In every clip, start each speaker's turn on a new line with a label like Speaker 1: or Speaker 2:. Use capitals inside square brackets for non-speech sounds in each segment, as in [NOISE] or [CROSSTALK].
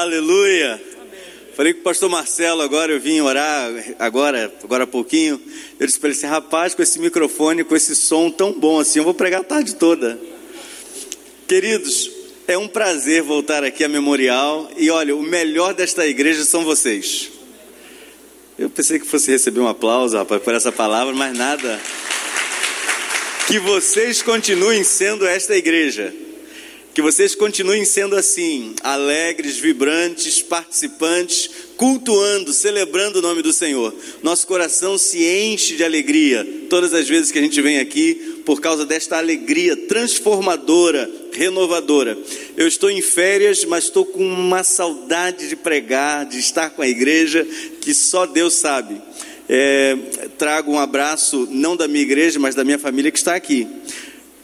Speaker 1: Aleluia. Falei com o pastor Marcelo agora, eu vim orar agora, agora há pouquinho. Eu disse para ele assim, rapaz, com esse microfone, com esse som tão bom assim, eu vou pregar a tarde toda. Queridos, é um prazer voltar aqui a Memorial. E olha, o melhor desta igreja são vocês. Eu pensei que fosse receber um aplauso, rapaz, por essa palavra, mas nada. Que vocês continuem sendo esta igreja. Que vocês continuem sendo assim, alegres, vibrantes, participantes, cultuando, celebrando o nome do Senhor. Nosso coração se enche de alegria todas as vezes que a gente vem aqui, por causa desta alegria transformadora, renovadora. Eu estou em férias, mas estou com uma saudade de pregar, de estar com a igreja, que só Deus sabe. É, trago um abraço, não da minha igreja, mas da minha família que está aqui.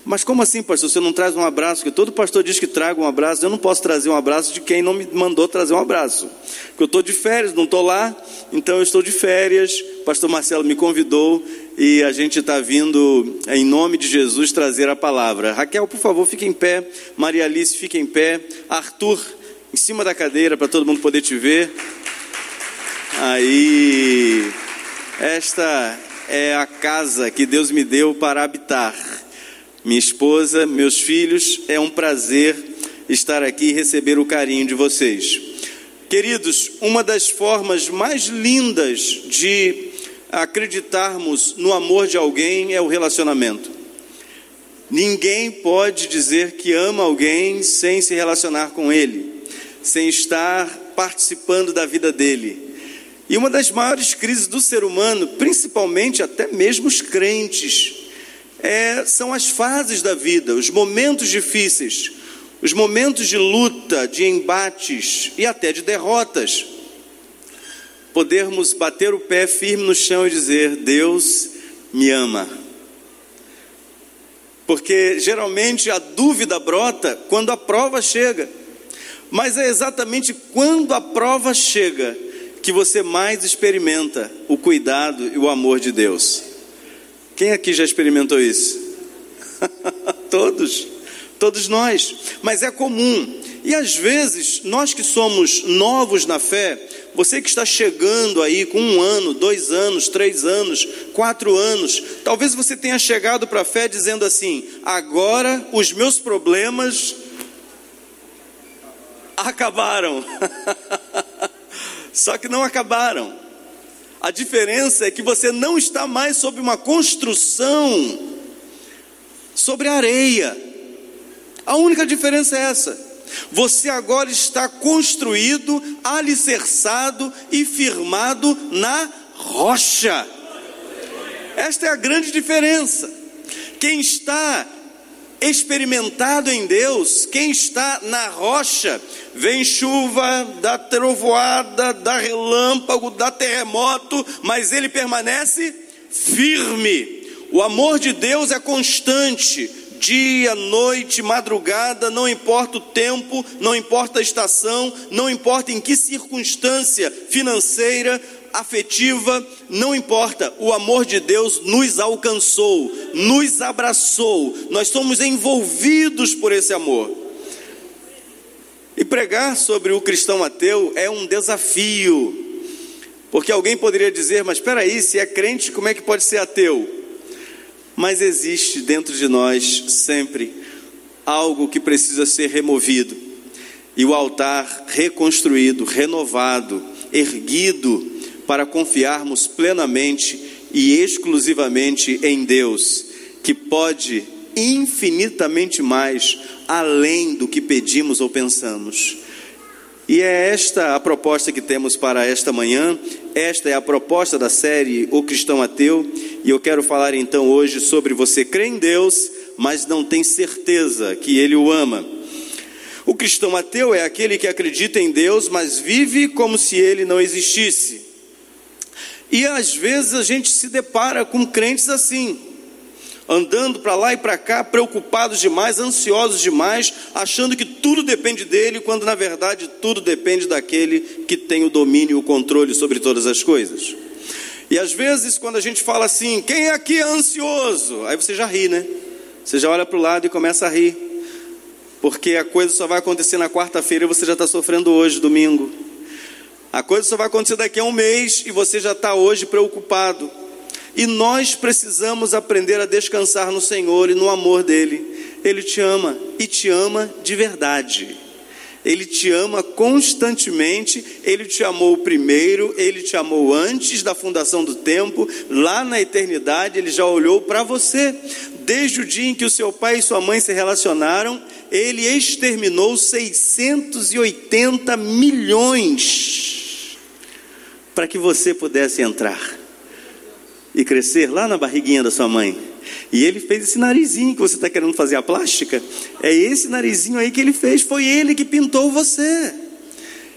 Speaker 1: Mas como assim, pastor? Você não traz um abraço? Porque todo pastor diz que traga um abraço. Eu não posso trazer um abraço de quem não me mandou trazer um abraço. Porque eu estou de férias, não estou lá, então eu estou de férias. Pastor Marcelo me convidou e a gente está vindo, em nome de Jesus, trazer a palavra. Raquel, por favor, fique em pé. Maria Alice, fique em pé. Arthur, em cima da cadeira para todo mundo poder te ver. Aí, esta é a casa que Deus me deu para habitar minha esposa, meus filhos, é um prazer estar aqui e receber o carinho de vocês. Queridos, uma das formas mais lindas de acreditarmos no amor de alguém é o relacionamento. Ninguém pode dizer que ama alguém sem se relacionar com ele, sem estar participando da vida dele. E uma das maiores crises do ser humano, principalmente até mesmo os crentes, é, são as fases da vida, os momentos difíceis, os momentos de luta, de embates e até de derrotas. Podermos bater o pé firme no chão e dizer: Deus me ama. Porque geralmente a dúvida brota quando a prova chega. Mas é exatamente quando a prova chega que você mais experimenta o cuidado e o amor de Deus. Quem aqui já experimentou isso? [LAUGHS] todos, todos nós. Mas é comum. E às vezes, nós que somos novos na fé, você que está chegando aí com um ano, dois anos, três anos, quatro anos, talvez você tenha chegado para a fé dizendo assim: agora os meus problemas acabaram. [LAUGHS] Só que não acabaram. A diferença é que você não está mais sobre uma construção sobre areia. A única diferença é essa. Você agora está construído, alicerçado e firmado na rocha. Esta é a grande diferença. Quem está experimentado em Deus, quem está na rocha, vem chuva, dá trovoada, dá relâmpago, dá terremoto, mas ele permanece firme. O amor de Deus é constante, dia, noite, madrugada, não importa o tempo, não importa a estação, não importa em que circunstância financeira, afetiva, não importa, o amor de Deus nos alcançou, nos abraçou, nós somos envolvidos por esse amor. E pregar sobre o cristão ateu é um desafio, porque alguém poderia dizer, mas espera aí, se é crente, como é que pode ser ateu? Mas existe dentro de nós sempre algo que precisa ser removido, e o altar reconstruído, renovado, erguido, para confiarmos plenamente e exclusivamente em Deus, que pode infinitamente mais além do que pedimos ou pensamos. E é esta a proposta que temos para esta manhã. Esta é a proposta da série O Cristão Ateu. E eu quero falar então hoje sobre você crê em Deus, mas não tem certeza que Ele o ama. O cristão ateu é aquele que acredita em Deus, mas vive como se Ele não existisse. E às vezes a gente se depara com crentes assim, andando para lá e para cá, preocupados demais, ansiosos demais, achando que tudo depende dele, quando na verdade tudo depende daquele que tem o domínio e o controle sobre todas as coisas. E às vezes, quando a gente fala assim, quem aqui é ansioso? Aí você já ri, né? Você já olha para o lado e começa a rir. porque a coisa só vai acontecer na quarta-feira e você já está sofrendo hoje, domingo. A coisa só vai acontecer daqui a um mês e você já está hoje preocupado. E nós precisamos aprender a descansar no Senhor e no amor dEle. Ele te ama e te ama de verdade. Ele te ama constantemente, Ele te amou primeiro, Ele te amou antes da fundação do tempo, lá na eternidade, Ele já olhou para você. Desde o dia em que o seu pai e sua mãe se relacionaram, Ele exterminou 680 milhões para que você pudesse entrar e crescer lá na barriguinha da sua mãe. E ele fez esse narizinho que você está querendo fazer a plástica. É esse narizinho aí que ele fez. Foi ele que pintou você.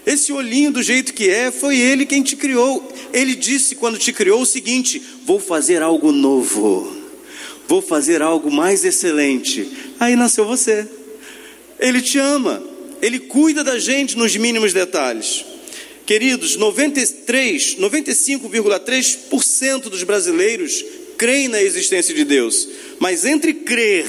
Speaker 1: Esse olhinho do jeito que é, foi ele quem te criou. Ele disse quando te criou o seguinte: Vou fazer algo novo. Vou fazer algo mais excelente. Aí nasceu você. Ele te ama. Ele cuida da gente nos mínimos detalhes. Queridos, 93, 95,3% dos brasileiros creem na existência de Deus, mas entre crer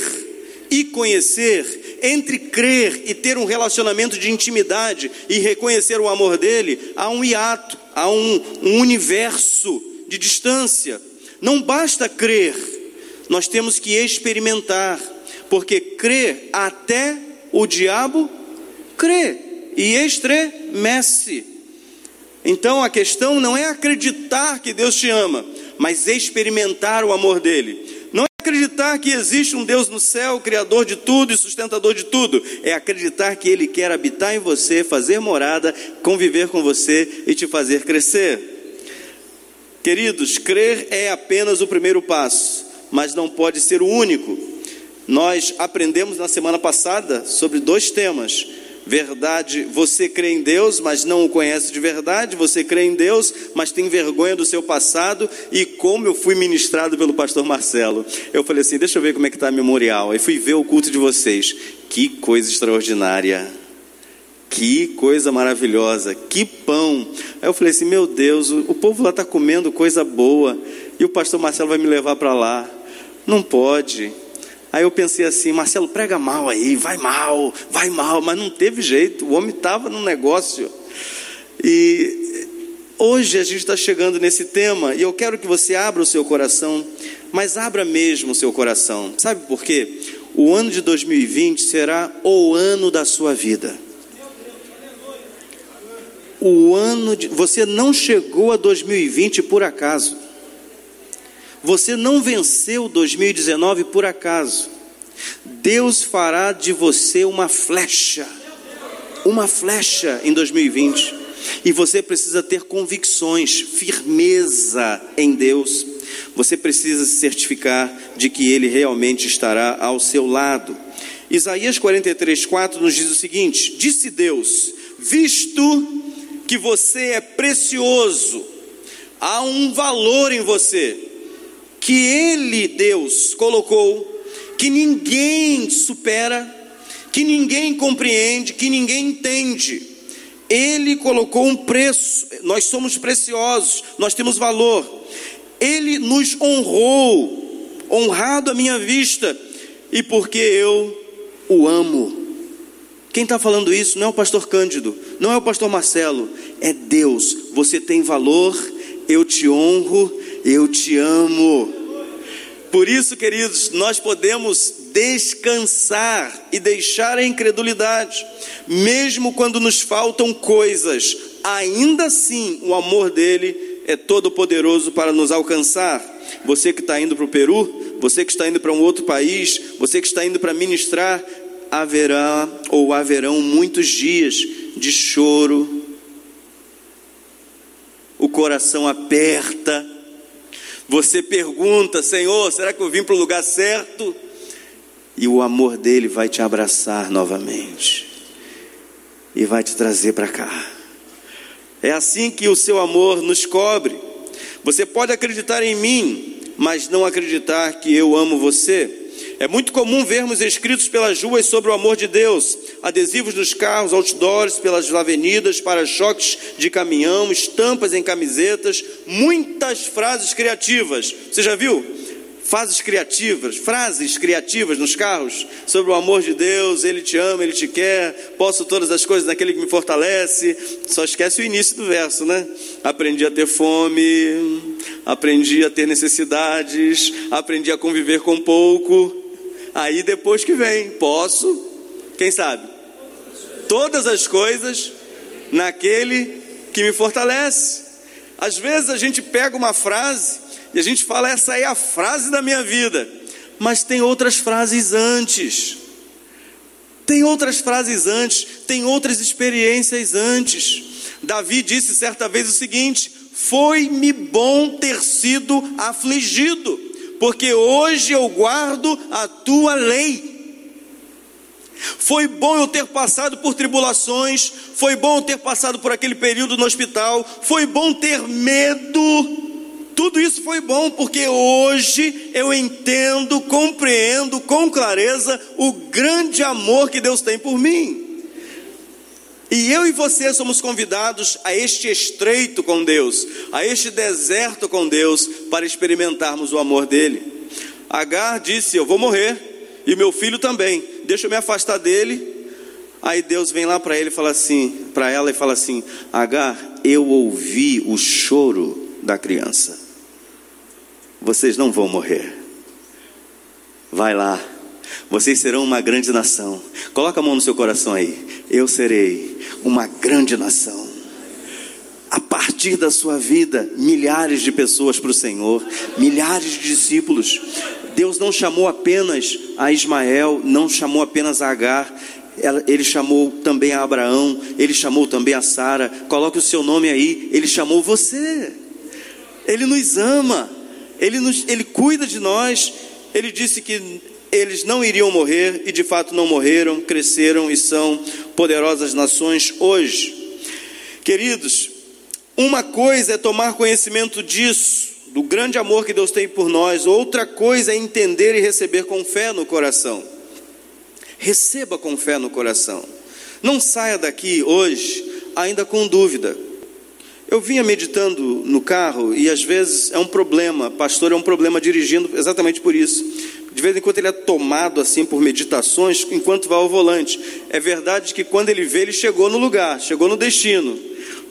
Speaker 1: e conhecer, entre crer e ter um relacionamento de intimidade e reconhecer o amor dele, há um hiato, há um, um universo de distância. Não basta crer, nós temos que experimentar, porque crer até o diabo crê e estremece. Então a questão não é acreditar que Deus te ama, mas experimentar o amor dele. Não é acreditar que existe um Deus no céu, criador de tudo e sustentador de tudo. É acreditar que ele quer habitar em você, fazer morada, conviver com você e te fazer crescer. Queridos, crer é apenas o primeiro passo, mas não pode ser o único. Nós aprendemos na semana passada sobre dois temas Verdade, você crê em Deus, mas não o conhece de verdade. Você crê em Deus, mas tem vergonha do seu passado. E como eu fui ministrado pelo pastor Marcelo, eu falei assim: deixa eu ver como é que está a memorial. Aí fui ver o culto de vocês. Que coisa extraordinária. Que coisa maravilhosa. Que pão. Aí eu falei assim: meu Deus, o povo lá está comendo coisa boa. E o pastor Marcelo vai me levar para lá. Não pode. Aí eu pensei assim, Marcelo, prega mal aí, vai mal, vai mal, mas não teve jeito, o homem estava no negócio. E hoje a gente está chegando nesse tema e eu quero que você abra o seu coração, mas abra mesmo o seu coração. Sabe por quê? O ano de 2020 será o ano da sua vida. O ano de. Você não chegou a 2020 por acaso. Você não venceu 2019 por acaso. Deus fará de você uma flecha, uma flecha em 2020. E você precisa ter convicções, firmeza em Deus. Você precisa se certificar de que Ele realmente estará ao seu lado. Isaías 43, 4 nos diz o seguinte: Disse Deus, visto que você é precioso, há um valor em você que Ele, Deus, colocou, que ninguém supera, que ninguém compreende, que ninguém entende. Ele colocou um preço, nós somos preciosos, nós temos valor. Ele nos honrou, honrado à minha vista, e porque eu o amo. Quem está falando isso não é o pastor Cândido, não é o pastor Marcelo, é Deus. Você tem valor, eu te honro, eu te amo. Por isso, queridos, nós podemos descansar e deixar a incredulidade, mesmo quando nos faltam coisas, ainda assim o amor dele é todo poderoso para nos alcançar. Você que está indo para o Peru, você que está indo para um outro país, você que está indo para ministrar, haverá ou haverão muitos dias de choro, o coração aperta, você pergunta, Senhor, será que eu vim para o lugar certo? E o amor dele vai te abraçar novamente e vai te trazer para cá. É assim que o seu amor nos cobre. Você pode acreditar em mim, mas não acreditar que eu amo você. É muito comum vermos escritos pelas ruas sobre o amor de Deus, adesivos nos carros, outdoors pelas avenidas, para-choques de caminhão, estampas em camisetas, muitas frases criativas. Você já viu? frases criativas, frases criativas nos carros sobre o amor de Deus, Ele te ama, Ele te quer, posso todas as coisas naquele que me fortalece. Só esquece o início do verso, né? Aprendi a ter fome, aprendi a ter necessidades, aprendi a conviver com pouco. Aí depois que vem, posso, quem sabe? Todas as coisas naquele que me fortalece. Às vezes a gente pega uma frase e a gente fala, essa é a frase da minha vida, mas tem outras frases antes. Tem outras frases antes, tem outras experiências antes. Davi disse certa vez o seguinte: Foi-me bom ter sido afligido, porque hoje eu guardo a tua lei. Foi bom eu ter passado por tribulações, foi bom eu ter passado por aquele período no hospital, foi bom ter medo. Tudo isso foi bom porque hoje eu entendo, compreendo com clareza o grande amor que Deus tem por mim. E eu e você somos convidados a este estreito com Deus, a este deserto com Deus, para experimentarmos o amor dele. Agar disse: Eu vou morrer, e meu filho também deixa eu me afastar dele. Aí Deus vem lá para ele fala assim, para ela e fala assim: Agar, eu ouvi o choro da criança. Vocês não vão morrer. Vai lá. Vocês serão uma grande nação. Coloca a mão no seu coração aí. Eu serei uma grande nação. A partir da sua vida, milhares de pessoas para o Senhor, milhares de discípulos. Deus não chamou apenas a Ismael, não chamou apenas a Agar, ele chamou também a Abraão, ele chamou também a Sara. Coloque o seu nome aí, ele chamou você. Ele nos ama, ele, nos, ele cuida de nós. Ele disse que eles não iriam morrer e de fato não morreram, cresceram e são poderosas nações hoje. Queridos, uma coisa é tomar conhecimento disso, do grande amor que Deus tem por nós, outra coisa é entender e receber com fé no coração. Receba com fé no coração. Não saia daqui hoje ainda com dúvida. Eu vinha meditando no carro e às vezes é um problema, pastor é um problema dirigindo exatamente por isso. De vez em quando ele é tomado assim por meditações enquanto vai ao volante. É verdade que quando ele vê, ele chegou no lugar, chegou no destino,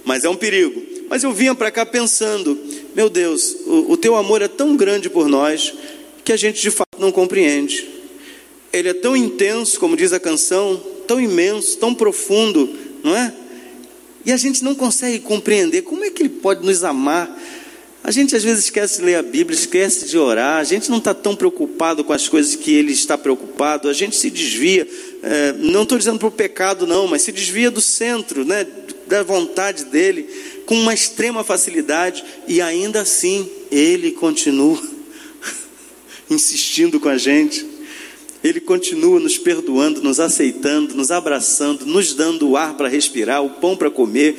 Speaker 1: mas é um perigo. Mas eu vinha para cá pensando, meu Deus, o, o teu amor é tão grande por nós que a gente de fato não compreende. Ele é tão intenso, como diz a canção, tão imenso, tão profundo, não é? E a gente não consegue compreender como é que ele pode nos amar. A gente às vezes esquece de ler a Bíblia, esquece de orar, a gente não está tão preocupado com as coisas que ele está preocupado, a gente se desvia, é, não estou dizendo para o pecado, não, mas se desvia do centro, né, da vontade dele com uma extrema facilidade e ainda assim ele continua [LAUGHS] insistindo com a gente. Ele continua nos perdoando, nos aceitando, nos abraçando, nos dando o ar para respirar, o pão para comer,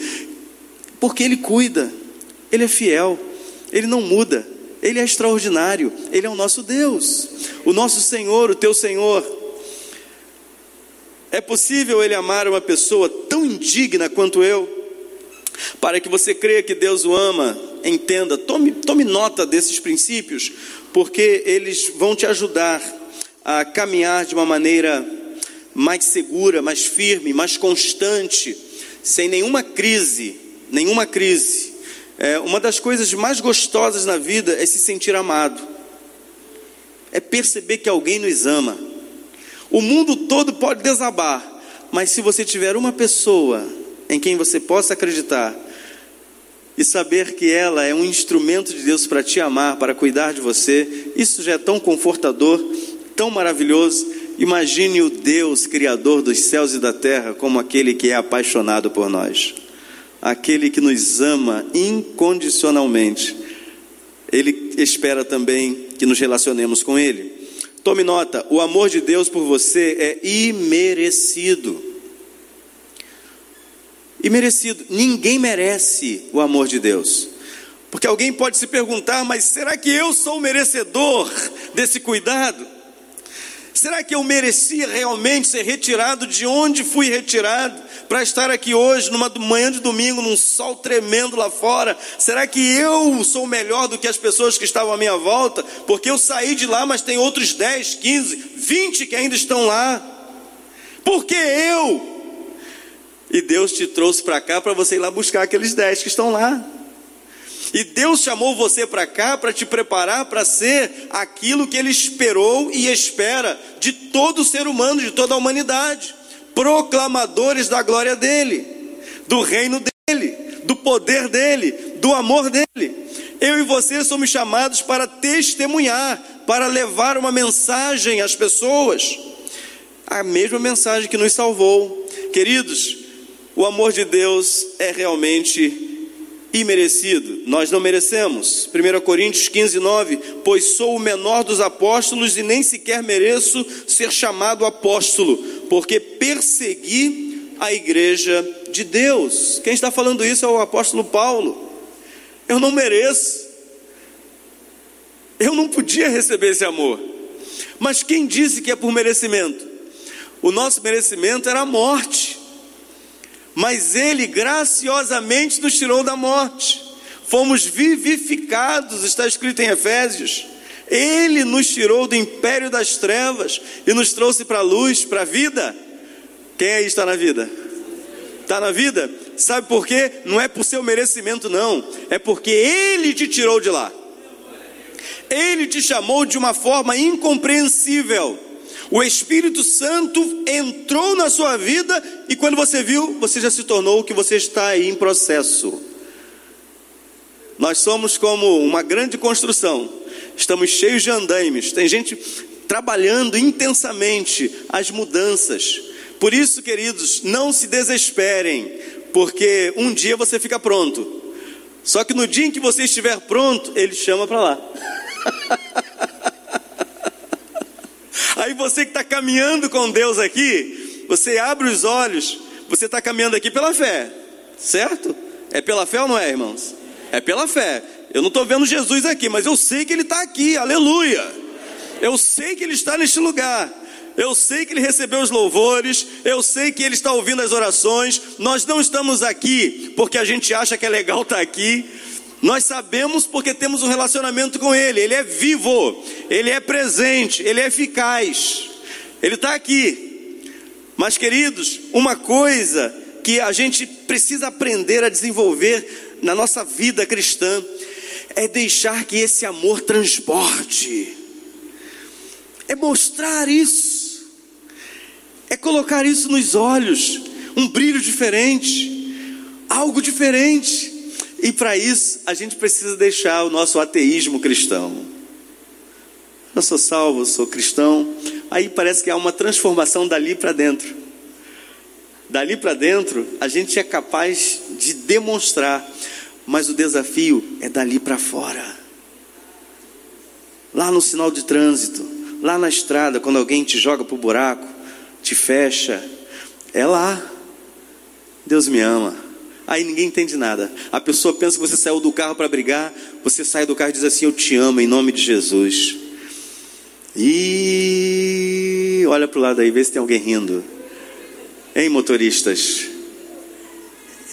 Speaker 1: porque Ele cuida, Ele é fiel, Ele não muda, Ele é extraordinário, Ele é o nosso Deus, o nosso Senhor, o teu Senhor. É possível Ele amar uma pessoa tão indigna quanto eu? Para que você creia que Deus o ama, entenda, tome, tome nota desses princípios, porque eles vão te ajudar a caminhar de uma maneira mais segura, mais firme, mais constante, sem nenhuma crise, nenhuma crise. É, uma das coisas mais gostosas na vida é se sentir amado, é perceber que alguém nos ama. O mundo todo pode desabar, mas se você tiver uma pessoa em quem você possa acreditar e saber que ela é um instrumento de Deus para te amar, para cuidar de você, isso já é tão confortador, tão maravilhoso. Imagine o Deus Criador dos céus e da terra como aquele que é apaixonado por nós, aquele que nos ama incondicionalmente. Ele espera também que nos relacionemos com Ele. Tome nota: o amor de Deus por você é imerecido e merecido. Ninguém merece o amor de Deus. Porque alguém pode se perguntar, mas será que eu sou merecedor desse cuidado? Será que eu merecia realmente ser retirado de onde fui retirado para estar aqui hoje, numa manhã de domingo, num sol tremendo lá fora? Será que eu sou melhor do que as pessoas que estavam à minha volta? Porque eu saí de lá, mas tem outros 10, 15, 20 que ainda estão lá. Por que eu? E Deus te trouxe para cá para você ir lá buscar aqueles 10 que estão lá. E Deus chamou você para cá para te preparar para ser aquilo que Ele esperou e espera de todo ser humano, de toda a humanidade proclamadores da glória dEle, do reino dEle, do poder dEle, do amor dEle. Eu e você somos chamados para testemunhar, para levar uma mensagem às pessoas, a mesma mensagem que nos salvou. Queridos, o amor de Deus é realmente imerecido, nós não merecemos. 1 Coríntios 15, 9: Pois sou o menor dos apóstolos e nem sequer mereço ser chamado apóstolo, porque persegui a igreja de Deus. Quem está falando isso é o apóstolo Paulo. Eu não mereço, eu não podia receber esse amor, mas quem disse que é por merecimento? O nosso merecimento era a morte mas Ele graciosamente nos tirou da morte. Fomos vivificados, está escrito em Efésios. Ele nos tirou do império das trevas e nos trouxe para a luz, para a vida. Quem aí está na vida? Está na vida? Sabe por quê? Não é por seu merecimento, não. É porque Ele te tirou de lá. Ele te chamou de uma forma incompreensível o Espírito Santo entrou na sua vida e quando você viu, você já se tornou o que você está aí em processo. Nós somos como uma grande construção, estamos cheios de andaimes, tem gente trabalhando intensamente as mudanças. Por isso, queridos, não se desesperem, porque um dia você fica pronto. Só que no dia em que você estiver pronto, ele chama para lá. [LAUGHS] Aí você que está caminhando com Deus aqui, você abre os olhos, você está caminhando aqui pela fé, certo? É pela fé ou não é, irmãos? É pela fé. Eu não estou vendo Jesus aqui, mas eu sei que Ele está aqui, aleluia. Eu sei que Ele está neste lugar. Eu sei que ele recebeu os louvores, eu sei que ele está ouvindo as orações. Nós não estamos aqui porque a gente acha que é legal estar aqui. Nós sabemos porque temos um relacionamento com Ele. Ele é vivo, Ele é presente, Ele é eficaz. Ele está aqui. Mas, queridos, uma coisa que a gente precisa aprender a desenvolver na nossa vida cristã é deixar que esse amor transborde, é mostrar isso, é colocar isso nos olhos, um brilho diferente, algo diferente. E para isso, a gente precisa deixar o nosso ateísmo cristão. Eu sou salvo, eu sou cristão. Aí parece que há uma transformação dali para dentro. Dali para dentro, a gente é capaz de demonstrar, mas o desafio é dali para fora. Lá no sinal de trânsito, lá na estrada, quando alguém te joga para o buraco, te fecha, é lá. Deus me ama aí ninguém entende nada. A pessoa pensa que você saiu do carro para brigar, você sai do carro e diz assim: Eu te amo em nome de Jesus. E olha para o lado aí, vê se tem alguém rindo. Hein, motoristas?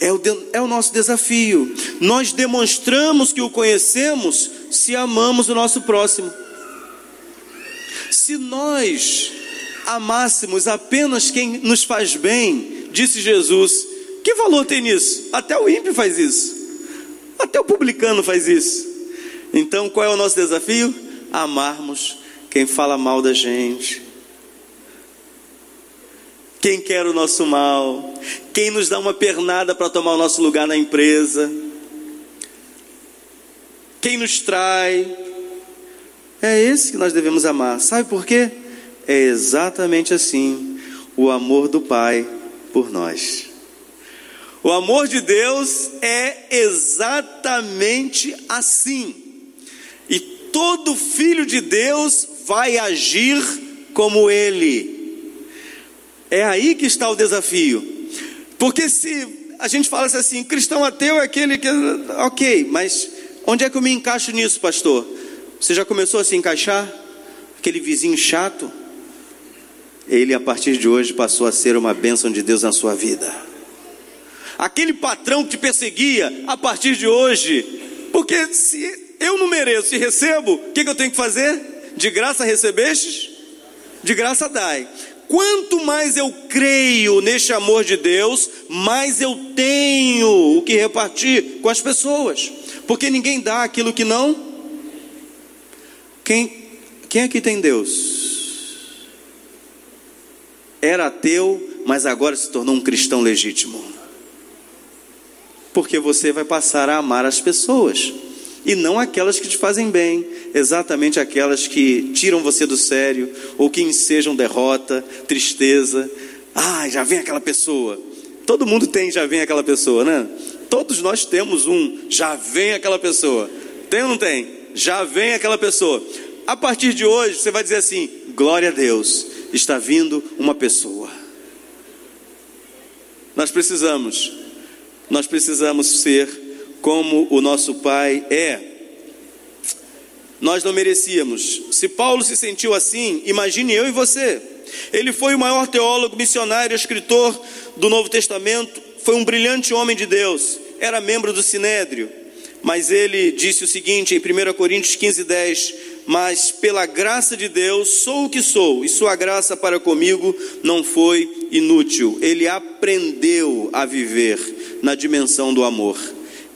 Speaker 1: É o, é o nosso desafio. Nós demonstramos que o conhecemos se amamos o nosso próximo. Se nós amássemos apenas quem nos faz bem, disse Jesus, que valor tem nisso? Até o ímpio faz isso. Até o publicano faz isso. Então, qual é o nosso desafio? Amarmos quem fala mal da gente. Quem quer o nosso mal, quem nos dá uma pernada para tomar o nosso lugar na empresa, quem nos trai, é esse que nós devemos amar. Sabe por quê? É exatamente assim o amor do Pai por nós. O amor de Deus é exatamente assim. E todo filho de Deus vai agir como ele. É aí que está o desafio. Porque se a gente fala assim, cristão ateu é aquele que. Ok, mas onde é que eu me encaixo nisso, pastor? Você já começou a se encaixar? Aquele vizinho chato? Ele, a partir de hoje, passou a ser uma bênção de Deus na sua vida. aquele patrão que te perseguia, a partir de hoje, porque se eu não mereço e recebo, o que, que eu tenho que fazer? De graça recebestes? De graça dai. Quanto mais eu creio neste amor de Deus, mais eu tenho o que repartir com as pessoas. Porque ninguém dá aquilo que não. Quem, quem aqui tem Deus? Era ateu, mas agora se tornou um cristão legítimo. Porque você vai passar a amar as pessoas e não aquelas que te fazem bem, exatamente aquelas que tiram você do sério ou que ensejam derrota, tristeza. Ah, já vem aquela pessoa. Todo mundo tem já vem aquela pessoa, né? Todos nós temos um já vem aquela pessoa. Tem ou não tem? Já vem aquela pessoa. A partir de hoje você vai dizer assim: glória a Deus, está vindo uma pessoa. Nós precisamos, nós precisamos ser como o nosso Pai é. Nós não merecíamos. Se Paulo se sentiu assim, imagine eu e você. Ele foi o maior teólogo, missionário, escritor do Novo Testamento, foi um brilhante homem de Deus, era membro do Sinédrio, mas ele disse o seguinte em 1 Coríntios 15, 10: Mas pela graça de Deus sou o que sou, e sua graça para comigo não foi inútil. Ele aprendeu a viver na dimensão do amor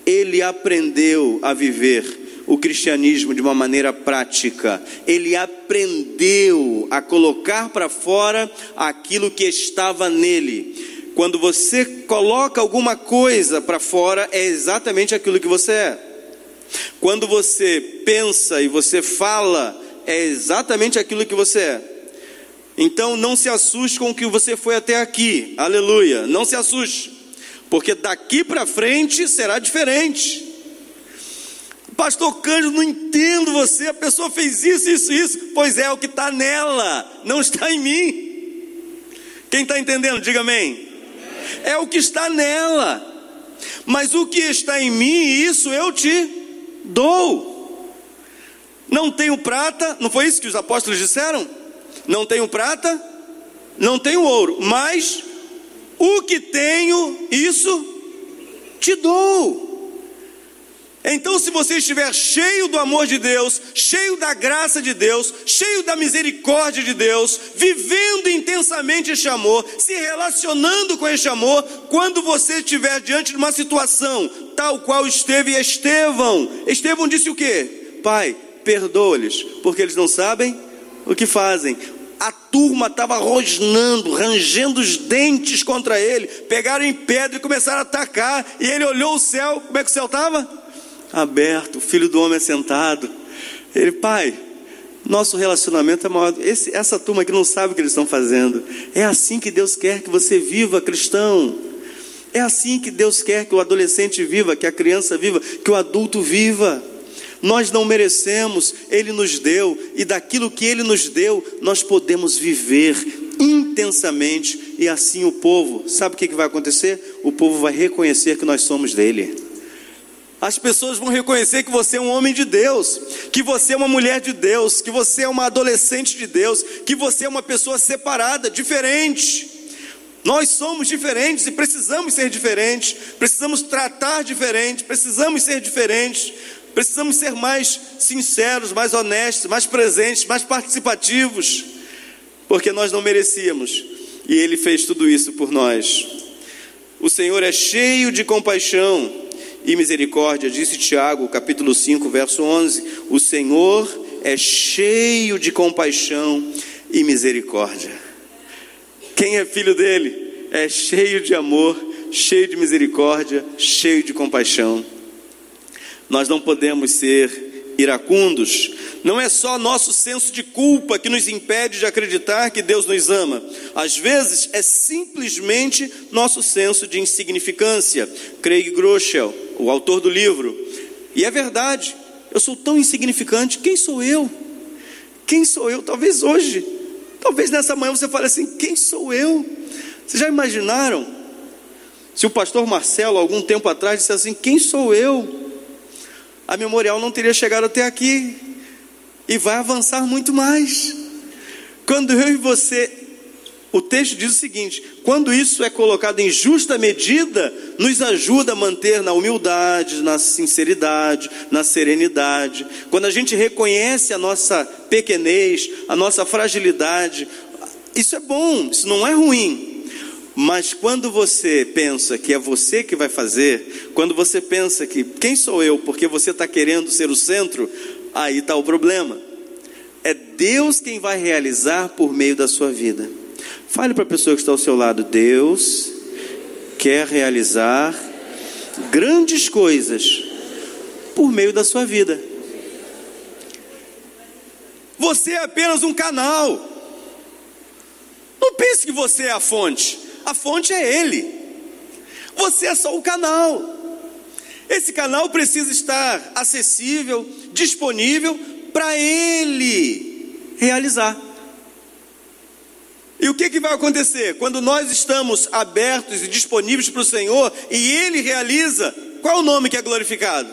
Speaker 1: ele aprendeu a viver o cristianismo de uma maneira prática. Ele aprendeu a colocar para fora aquilo que estava nele. Quando você coloca alguma coisa para fora, é exatamente aquilo que você é. Quando você pensa e você fala, é exatamente aquilo que você é. Então não se assuste com o que você foi até aqui. Aleluia. Não se assuste porque daqui para frente será diferente. Pastor Cândido, não entendo você, a pessoa fez isso, isso, isso. Pois é, o que está nela, não está em mim. Quem está entendendo, diga amém. É o que está nela, mas o que está em mim, isso eu te dou. Não tenho prata, não foi isso que os apóstolos disseram? Não tenho prata, não tenho ouro, mas o que tenho, isso te dou. Então, se você estiver cheio do amor de Deus, cheio da graça de Deus, cheio da misericórdia de Deus, vivendo intensamente este amor, se relacionando com este amor, quando você estiver diante de uma situação tal qual esteve Estevão, Estevão disse o que? Pai, perdoa-lhes, porque eles não sabem o que fazem a turma estava rosnando, rangendo os dentes contra ele, pegaram em pedra e começaram a atacar, e ele olhou o céu, como é que o céu estava? Aberto, o filho do homem é sentado. Ele, pai, nosso relacionamento é maior. Esse, essa turma que não sabe o que eles estão fazendo. É assim que Deus quer que você viva, cristão. É assim que Deus quer que o adolescente viva, que a criança viva, que o adulto viva. Nós não merecemos, Ele nos deu, e daquilo que Ele nos deu, nós podemos viver intensamente, e assim o povo, sabe o que vai acontecer? O povo vai reconhecer que nós somos dele. As pessoas vão reconhecer que você é um homem de Deus, que você é uma mulher de Deus, que você é uma adolescente de Deus, que você é uma pessoa separada, diferente. Nós somos diferentes e precisamos ser diferentes, precisamos tratar diferente, precisamos ser diferentes, Precisamos ser mais sinceros, mais honestos, mais presentes, mais participativos, porque nós não merecíamos e Ele fez tudo isso por nós. O Senhor é cheio de compaixão e misericórdia, disse Tiago, capítulo 5, verso 11: O Senhor é cheio de compaixão e misericórdia. Quem é filho dele é cheio de amor, cheio de misericórdia, cheio de compaixão. Nós não podemos ser iracundos. Não é só nosso senso de culpa que nos impede de acreditar que Deus nos ama. Às vezes é simplesmente nosso senso de insignificância. Craig Groeschel, o autor do livro. E é verdade. Eu sou tão insignificante. Quem sou eu? Quem sou eu? Talvez hoje, talvez nessa manhã você fale assim: quem sou eu? Vocês já imaginaram? Se o pastor Marcelo, algum tempo atrás, disse assim: quem sou eu? A memorial não teria chegado até aqui e vai avançar muito mais. Quando eu e você O texto diz o seguinte: quando isso é colocado em justa medida, nos ajuda a manter na humildade, na sinceridade, na serenidade. Quando a gente reconhece a nossa pequenez, a nossa fragilidade, isso é bom, isso não é ruim. Mas quando você pensa que é você que vai fazer, quando você pensa que quem sou eu porque você está querendo ser o centro, aí está o problema. É Deus quem vai realizar por meio da sua vida. Fale para a pessoa que está ao seu lado: Deus quer realizar grandes coisas por meio da sua vida. Você é apenas um canal. Não pense que você é a fonte. A fonte é Ele. Você é só o canal. Esse canal precisa estar acessível, disponível para Ele realizar. E o que, que vai acontecer? Quando nós estamos abertos e disponíveis para o Senhor e Ele realiza, qual é o nome que é glorificado?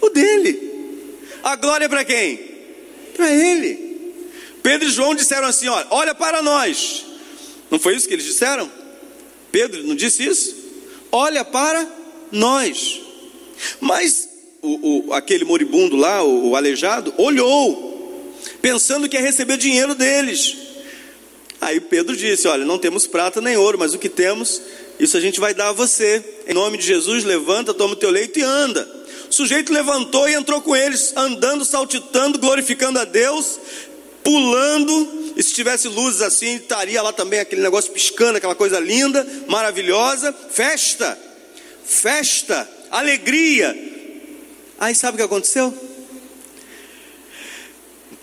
Speaker 1: O dele. A glória é para quem? Para Ele. Pedro e João disseram assim: olha, olha para nós. Não foi isso que eles disseram? Pedro não disse isso? Olha para nós. Mas o, o, aquele moribundo lá, o, o aleijado, olhou, pensando que ia receber dinheiro deles. Aí Pedro disse: Olha, não temos prata nem ouro, mas o que temos, isso a gente vai dar a você. Em nome de Jesus, levanta, toma o teu leito e anda. O sujeito levantou e entrou com eles, andando, saltitando, glorificando a Deus, pulando. E se tivesse luzes assim, estaria lá também aquele negócio piscando, aquela coisa linda, maravilhosa. Festa, festa, alegria. Aí sabe o que aconteceu?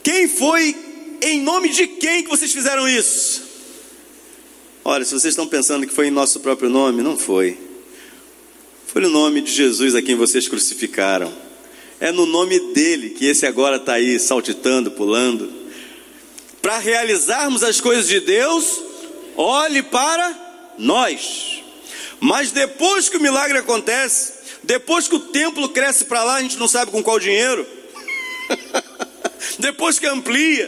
Speaker 1: Quem foi em nome de quem que vocês fizeram isso? Olha, se vocês estão pensando que foi em nosso próprio nome, não foi. Foi no nome de Jesus a quem vocês crucificaram. É no nome dele que esse agora está aí saltitando, pulando. Para realizarmos as coisas de Deus, olhe para nós. Mas depois que o milagre acontece, depois que o templo cresce para lá, a gente não sabe com qual dinheiro. [LAUGHS] depois que amplia,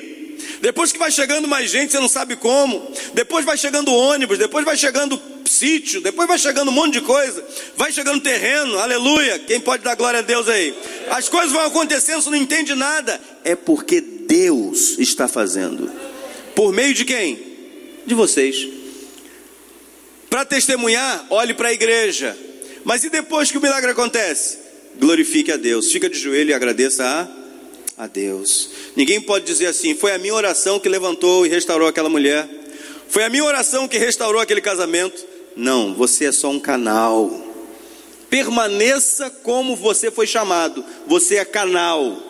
Speaker 1: depois que vai chegando mais gente, você não sabe como. Depois vai chegando ônibus, depois vai chegando sítio, depois vai chegando um monte de coisa. Vai chegando terreno, aleluia. Quem pode dar glória a Deus aí? As coisas vão acontecendo, você não entende nada. É porque Deus está fazendo. Por meio de quem? De vocês. Para testemunhar, olhe para a igreja. Mas e depois que o milagre acontece? Glorifique a Deus. Fica de joelho e agradeça a a Deus. Ninguém pode dizer assim: foi a minha oração que levantou e restaurou aquela mulher, foi a minha oração que restaurou aquele casamento. Não, você é só um canal. Permaneça como você foi chamado. Você é canal.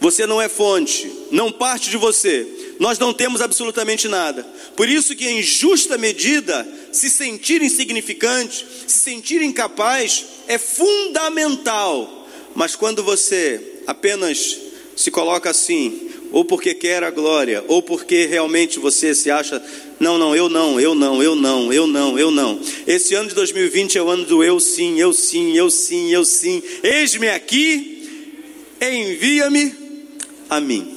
Speaker 1: Você não é fonte, não parte de você. Nós não temos absolutamente nada. Por isso que em justa medida, se sentir insignificante, se sentir incapaz é fundamental. Mas quando você apenas se coloca assim, ou porque quer a glória, ou porque realmente você se acha, não, não, eu não, eu não, eu não, eu não, eu não. Esse ano de 2020 é o ano do eu sim, eu sim, eu sim, eu sim. Eis-me aqui, envia-me a mim.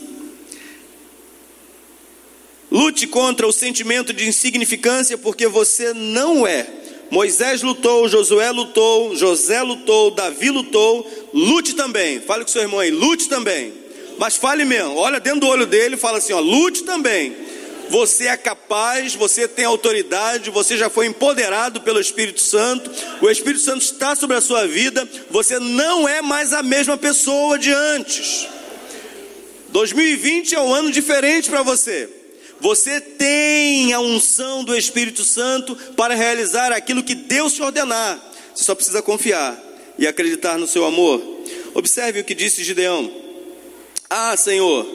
Speaker 1: Lute contra o sentimento de insignificância, porque você não é. Moisés lutou, Josué lutou, José lutou, Davi lutou. Lute também. Fale com seu irmão aí, lute também. Mas fale mesmo, olha dentro do olho dele e fala assim: ó, lute também. Você é capaz, você tem autoridade, você já foi empoderado pelo Espírito Santo, o Espírito Santo está sobre a sua vida, você não é mais a mesma pessoa de antes. 2020 é um ano diferente para você. Você tem a unção do Espírito Santo para realizar aquilo que Deus te ordenar. Você só precisa confiar e acreditar no seu amor. Observe o que disse Gideão. Ah, Senhor,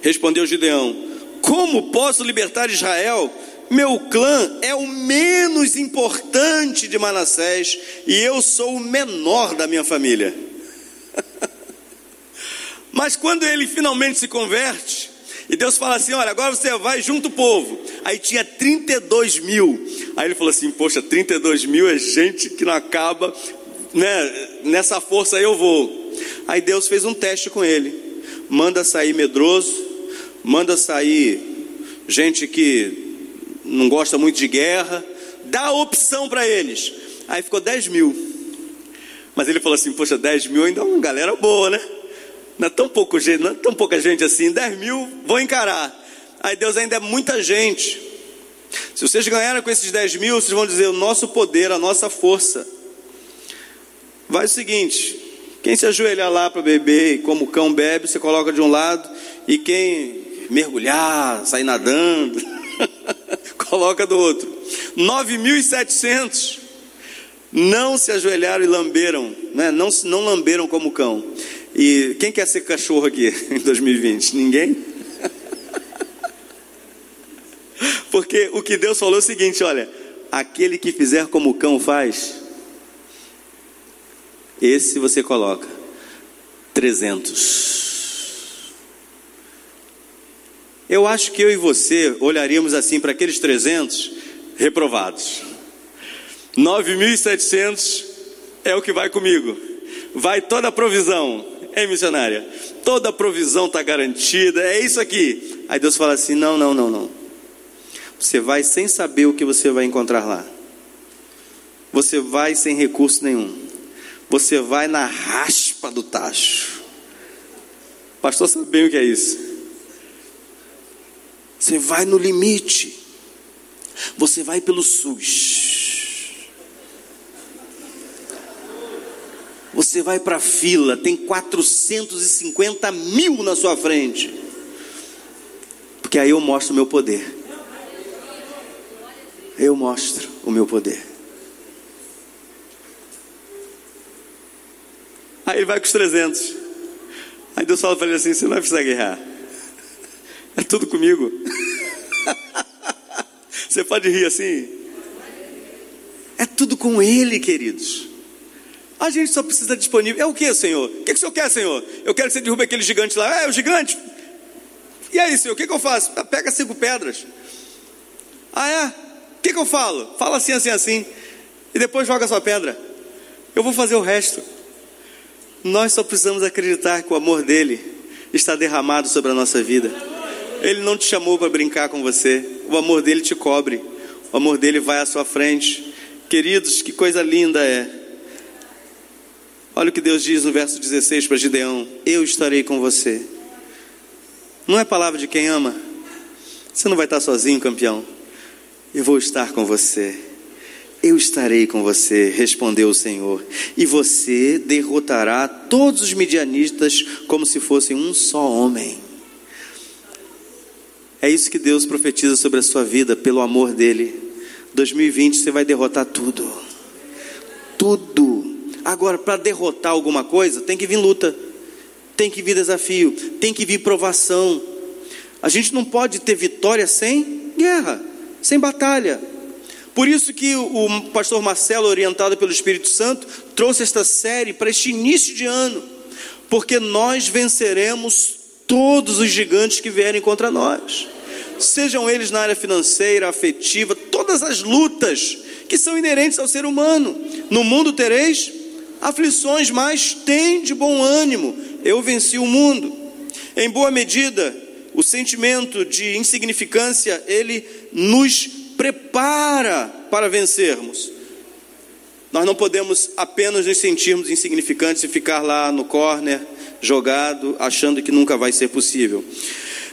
Speaker 1: respondeu Gideão: Como posso libertar Israel? Meu clã é o menos importante de Manassés e eu sou o menor da minha família. [LAUGHS] Mas quando ele finalmente se converte, e Deus fala assim: Olha, agora você vai junto o povo. Aí tinha 32 mil. Aí ele falou assim: Poxa, 32 mil é gente que não acaba, né? Nessa força eu vou. Aí Deus fez um teste com ele manda sair medroso, manda sair gente que não gosta muito de guerra, dá opção para eles. Aí ficou 10 mil. Mas ele falou assim: Poxa, 10 mil ainda é uma galera boa, né? Não é tão, pouco, não é tão pouca gente assim, 10 mil, vou encarar. Aí Deus ainda é muita gente. Se vocês ganharam com esses 10 mil, vocês vão dizer: o nosso poder, a nossa força. Vai o seguinte: quem se ajoelhar lá para beber e como o cão bebe, você coloca de um lado, e quem mergulhar, sair nadando, [LAUGHS] coloca do outro. 9.700 não se ajoelharam e lamberam, né? não, não lamberam como cão. E quem quer ser cachorro aqui [LAUGHS] em 2020? Ninguém? [LAUGHS] Porque o que Deus falou é o seguinte: olha, aquele que fizer como o cão faz, esse você coloca 300. Eu acho que eu e você olharíamos assim para aqueles 300 reprovados. 9.700 é o que vai comigo. Vai toda a provisão. É missionária. Toda a provisão está garantida. É isso aqui. Aí Deus fala assim: não, não, não, não. Você vai sem saber o que você vai encontrar lá. Você vai sem recurso nenhum. Você vai na raspa do tacho. Pastor sabe bem o que é isso. Você vai no limite. Você vai pelo SUS. Você vai para a fila, tem 450 mil na sua frente. Porque aí eu mostro o meu poder. Eu mostro o meu poder. Aí ele vai com os 300. Aí Deus fala para ele assim: Você não vai precisar guerrear. É tudo comigo. [LAUGHS] Você pode rir assim? É tudo com Ele, queridos. A gente só precisa disponível. É o que, Senhor? O que, que o Senhor quer, Senhor? Eu quero que você derrube aquele gigante lá. É, o gigante. E aí, Senhor, o que, que eu faço? Ah, pega cinco pedras. Ah, é? O que, que eu falo? Fala assim, assim, assim. E depois joga a sua pedra. Eu vou fazer o resto. Nós só precisamos acreditar que o amor dele está derramado sobre a nossa vida. Ele não te chamou para brincar com você. O amor dele te cobre. O amor dele vai à sua frente. Queridos, que coisa linda é. Olha o que Deus diz no verso 16 para Gideão: Eu estarei com você. Não é palavra de quem ama? Você não vai estar sozinho, campeão. Eu vou estar com você. Eu estarei com você, respondeu o Senhor, e você derrotará todos os midianistas como se fossem um só homem. É isso que Deus profetiza sobre a sua vida, pelo amor dele. 2020 você vai derrotar tudo. Tudo. Agora, para derrotar alguma coisa, tem que vir luta, tem que vir desafio, tem que vir provação. A gente não pode ter vitória sem guerra, sem batalha. Por isso que o pastor Marcelo, orientado pelo Espírito Santo, trouxe esta série para este início de ano, porque nós venceremos todos os gigantes que vierem contra nós, sejam eles na área financeira, afetiva, todas as lutas que são inerentes ao ser humano. No mundo tereis aflições, mas tem de bom ânimo, eu venci o mundo. Em boa medida, o sentimento de insignificância, ele nos prepara para vencermos. Nós não podemos apenas nos sentirmos insignificantes e ficar lá no corner, jogado, achando que nunca vai ser possível.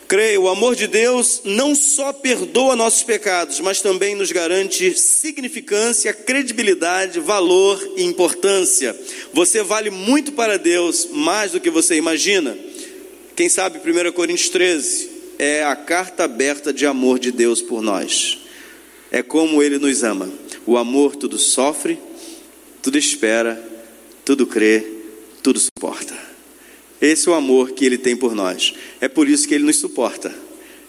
Speaker 1: Creio, o amor de Deus não só perdoa nossos pecados, mas também nos garante significância, credibilidade, valor e importância. Você vale muito para Deus, mais do que você imagina. Quem sabe 1 Coríntios 13 é a carta aberta de amor de Deus por nós. É como Ele nos ama. O amor tudo sofre, tudo espera, tudo crê, tudo suporta. Esse é o amor que Ele tem por nós. É por isso que Ele nos suporta.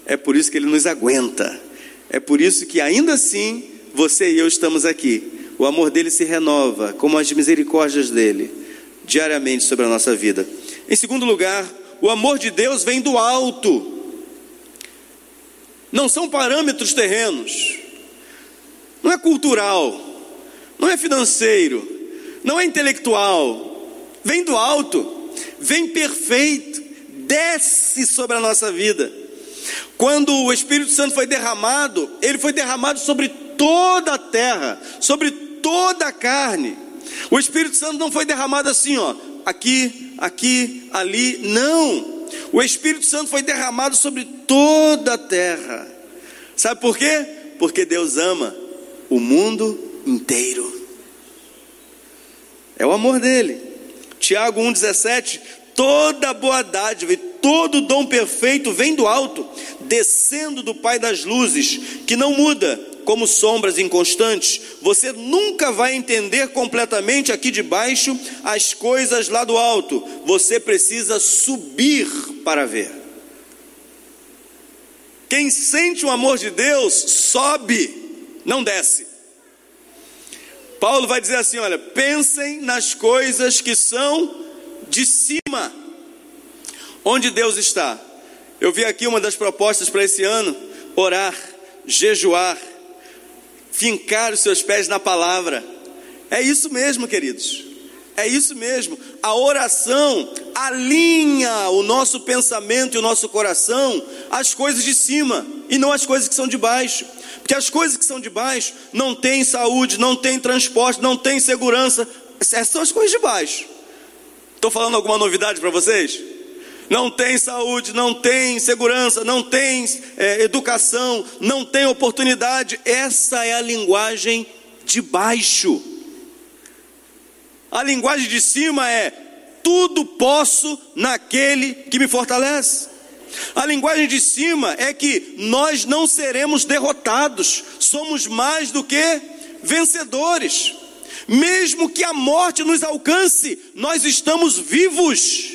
Speaker 1: É por isso que Ele nos aguenta. É por isso que ainda assim você e eu estamos aqui. O amor dele se renova, como as misericórdias dele, diariamente sobre a nossa vida. Em segundo lugar, o amor de Deus vem do alto. Não são parâmetros terrenos. Não é cultural. Não é financeiro. Não é intelectual. Vem do alto vem perfeito, desce sobre a nossa vida. Quando o Espírito Santo foi derramado, ele foi derramado sobre toda a terra, sobre toda a carne. O Espírito Santo não foi derramado assim, ó, aqui, aqui, ali, não. O Espírito Santo foi derramado sobre toda a terra. Sabe por quê? Porque Deus ama o mundo inteiro. É o amor dele. Tiago 1,17: toda boa dádiva e todo dom perfeito vem do alto, descendo do Pai das luzes, que não muda, como sombras inconstantes. Você nunca vai entender completamente aqui de baixo as coisas lá do alto. Você precisa subir para ver. Quem sente o amor de Deus sobe, não desce. Paulo vai dizer assim: olha, pensem nas coisas que são de cima, onde Deus está. Eu vi aqui uma das propostas para esse ano: orar, jejuar, fincar os seus pés na palavra. É isso mesmo, queridos. É isso mesmo. A oração alinha o nosso pensamento e o nosso coração às coisas de cima e não às coisas que são de baixo. Porque as coisas que são de baixo não têm saúde, não têm transporte, não têm segurança. Essas são as coisas de baixo. Estou falando alguma novidade para vocês? Não tem saúde, não tem segurança, não tem é, educação, não tem oportunidade. Essa é a linguagem de baixo. A linguagem de cima é: tudo posso naquele que me fortalece. A linguagem de cima é que nós não seremos derrotados, somos mais do que vencedores. Mesmo que a morte nos alcance, nós estamos vivos.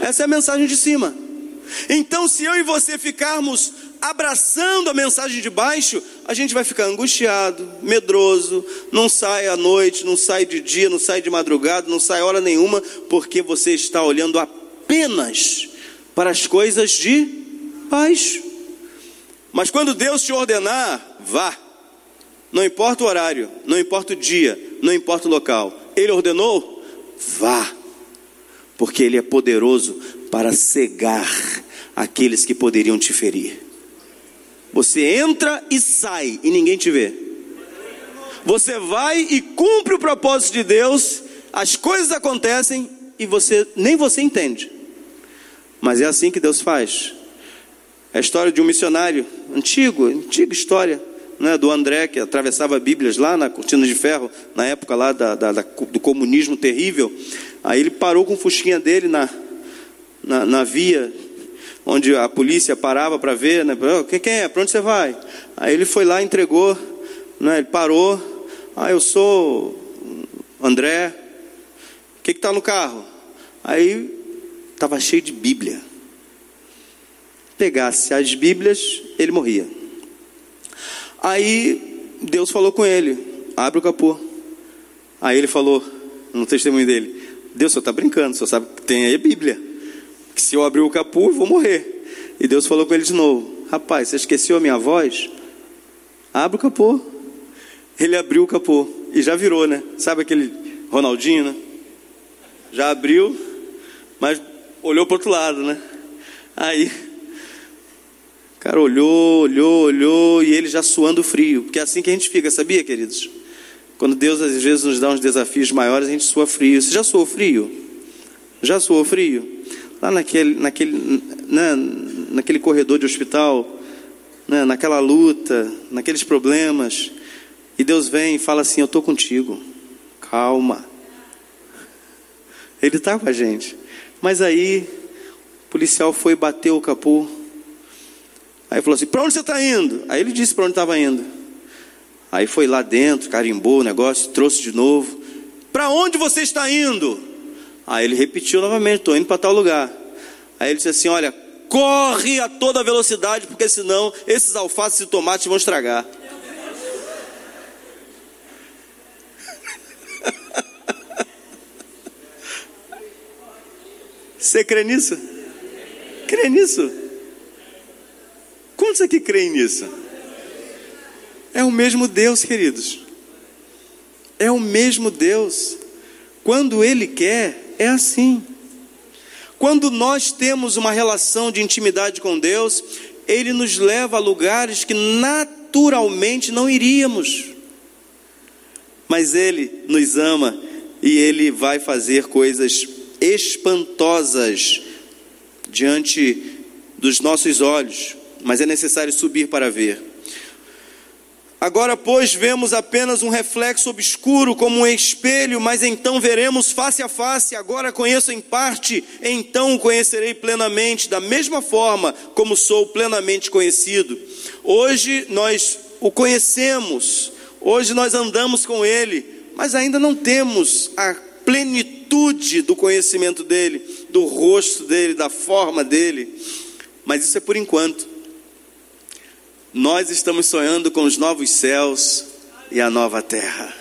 Speaker 1: Essa é a mensagem de cima. Então, se eu e você ficarmos abraçando a mensagem de baixo, a gente vai ficar angustiado, medroso, não sai à noite, não sai de dia, não sai de madrugada, não sai hora nenhuma, porque você está olhando apenas para as coisas de baixo. Mas quando Deus te ordenar, vá. Não importa o horário, não importa o dia, não importa o local. Ele ordenou, vá. Porque ele é poderoso para cegar aqueles que poderiam te ferir. Você entra e sai e ninguém te vê. Você vai e cumpre o propósito de Deus, as coisas acontecem e você nem você entende. Mas é assim que Deus faz. É a história de um missionário antigo, antiga história, né, do André que atravessava Bíblias lá na cortina de ferro, na época lá da, da, da, do comunismo terrível. Aí ele parou com o fusquinha dele na, na, na via onde a polícia parava para ver, né? Quem é? Para onde você vai? Aí ele foi lá, entregou, né? Ele parou. Ah, eu sou André. O que está no carro? Aí estava cheio de Bíblia. Pegasse as Bíblias, ele morria. Aí Deus falou com ele: abre o capô. Aí ele falou, no testemunho dele: Deus, só está brincando, só sabe que tem aí Bíblia que se eu abrir o capô, eu vou morrer. E Deus falou com ele de novo: Rapaz, você esqueceu a minha voz? Abre o capô. Ele abriu o capô e já virou, né? Sabe aquele Ronaldinho, né? Já abriu, mas olhou para o outro lado, né? Aí, o cara olhou, olhou, olhou e ele já suando frio, porque é assim que a gente fica, sabia, queridos? Quando Deus às vezes nos dá uns desafios maiores, a gente sua frio. Você já suou frio? Já suou frio? lá naquele, naquele, né, naquele corredor de hospital, né, naquela luta, naqueles problemas, e Deus vem e fala assim: Eu estou contigo, calma. Ele está com a gente. Mas aí, o policial foi bater o capô. Aí falou assim: Para onde você está indo? Aí ele disse para onde estava indo. Aí foi lá dentro, carimbou o negócio, trouxe de novo. Para onde você está indo? Aí ele repetiu novamente: Estou indo para tal lugar. Aí ele disse assim: Olha, corre a toda velocidade, porque senão esses alfaces e tomates vão estragar. Você crê nisso? Crê nisso? Quantos aqui creem nisso? É o mesmo Deus, queridos. É o mesmo Deus. Quando Ele quer, é assim. Quando nós temos uma relação de intimidade com Deus, ele nos leva a lugares que naturalmente não iríamos. Mas ele nos ama e ele vai fazer coisas espantosas diante dos nossos olhos, mas é necessário subir para ver. Agora, pois, vemos apenas um reflexo obscuro como um espelho, mas então veremos face a face. Agora conheço em parte, então conhecerei plenamente, da mesma forma como sou plenamente conhecido. Hoje nós o conhecemos, hoje nós andamos com ele, mas ainda não temos a plenitude do conhecimento dele, do rosto dele, da forma dele. Mas isso é por enquanto. Nós estamos sonhando com os novos céus e a nova terra.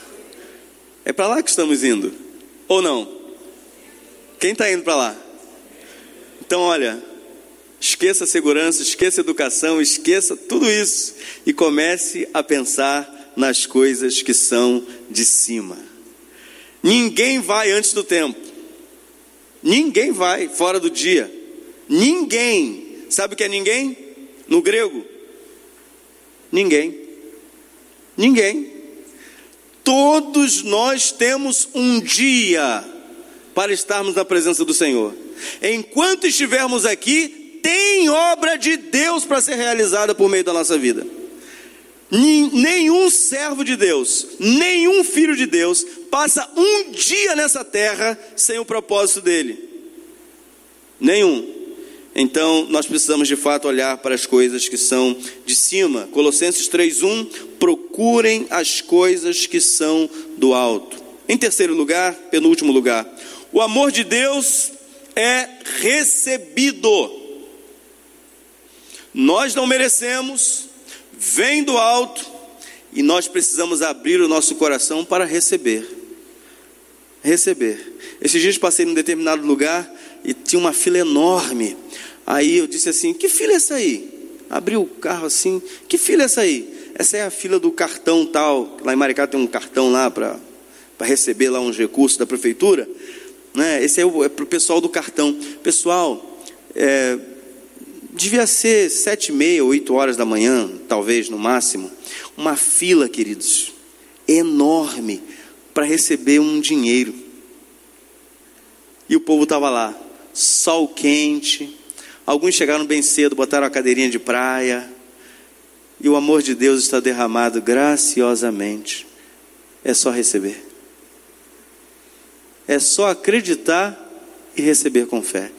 Speaker 1: É para lá que estamos indo, ou não? Quem está indo para lá? Então, olha, esqueça a segurança, esqueça a educação, esqueça tudo isso e comece a pensar nas coisas que são de cima. Ninguém vai antes do tempo, ninguém vai fora do dia, ninguém. Sabe o que é ninguém? No grego, Ninguém. Ninguém. Todos nós temos um dia para estarmos na presença do Senhor. Enquanto estivermos aqui, tem obra de Deus para ser realizada por meio da nossa vida. Nenhum servo de Deus, nenhum filho de Deus passa um dia nessa terra sem o propósito dele. Nenhum. Então, nós precisamos de fato olhar para as coisas que são de cima. Colossenses 3:1, procurem as coisas que são do alto. Em terceiro lugar, penúltimo lugar, o amor de Deus é recebido. Nós não merecemos, vem do alto e nós precisamos abrir o nosso coração para receber. Receber. Esses dias passei num determinado lugar e tinha uma fila enorme. Aí eu disse assim: Que fila é essa aí? Abri o carro assim: Que fila é essa aí? Essa é a fila do cartão tal. Lá em Maricá tem um cartão lá para receber lá uns recursos da prefeitura. Né? Esse é, é para o pessoal do cartão. Pessoal, é, devia ser sete e meia, oito horas da manhã, talvez no máximo. Uma fila, queridos, enorme para receber um dinheiro. E o povo estava lá, sol quente. Alguns chegaram bem cedo, botaram a cadeirinha de praia. E o amor de Deus está derramado graciosamente. É só receber. É só acreditar e receber com fé.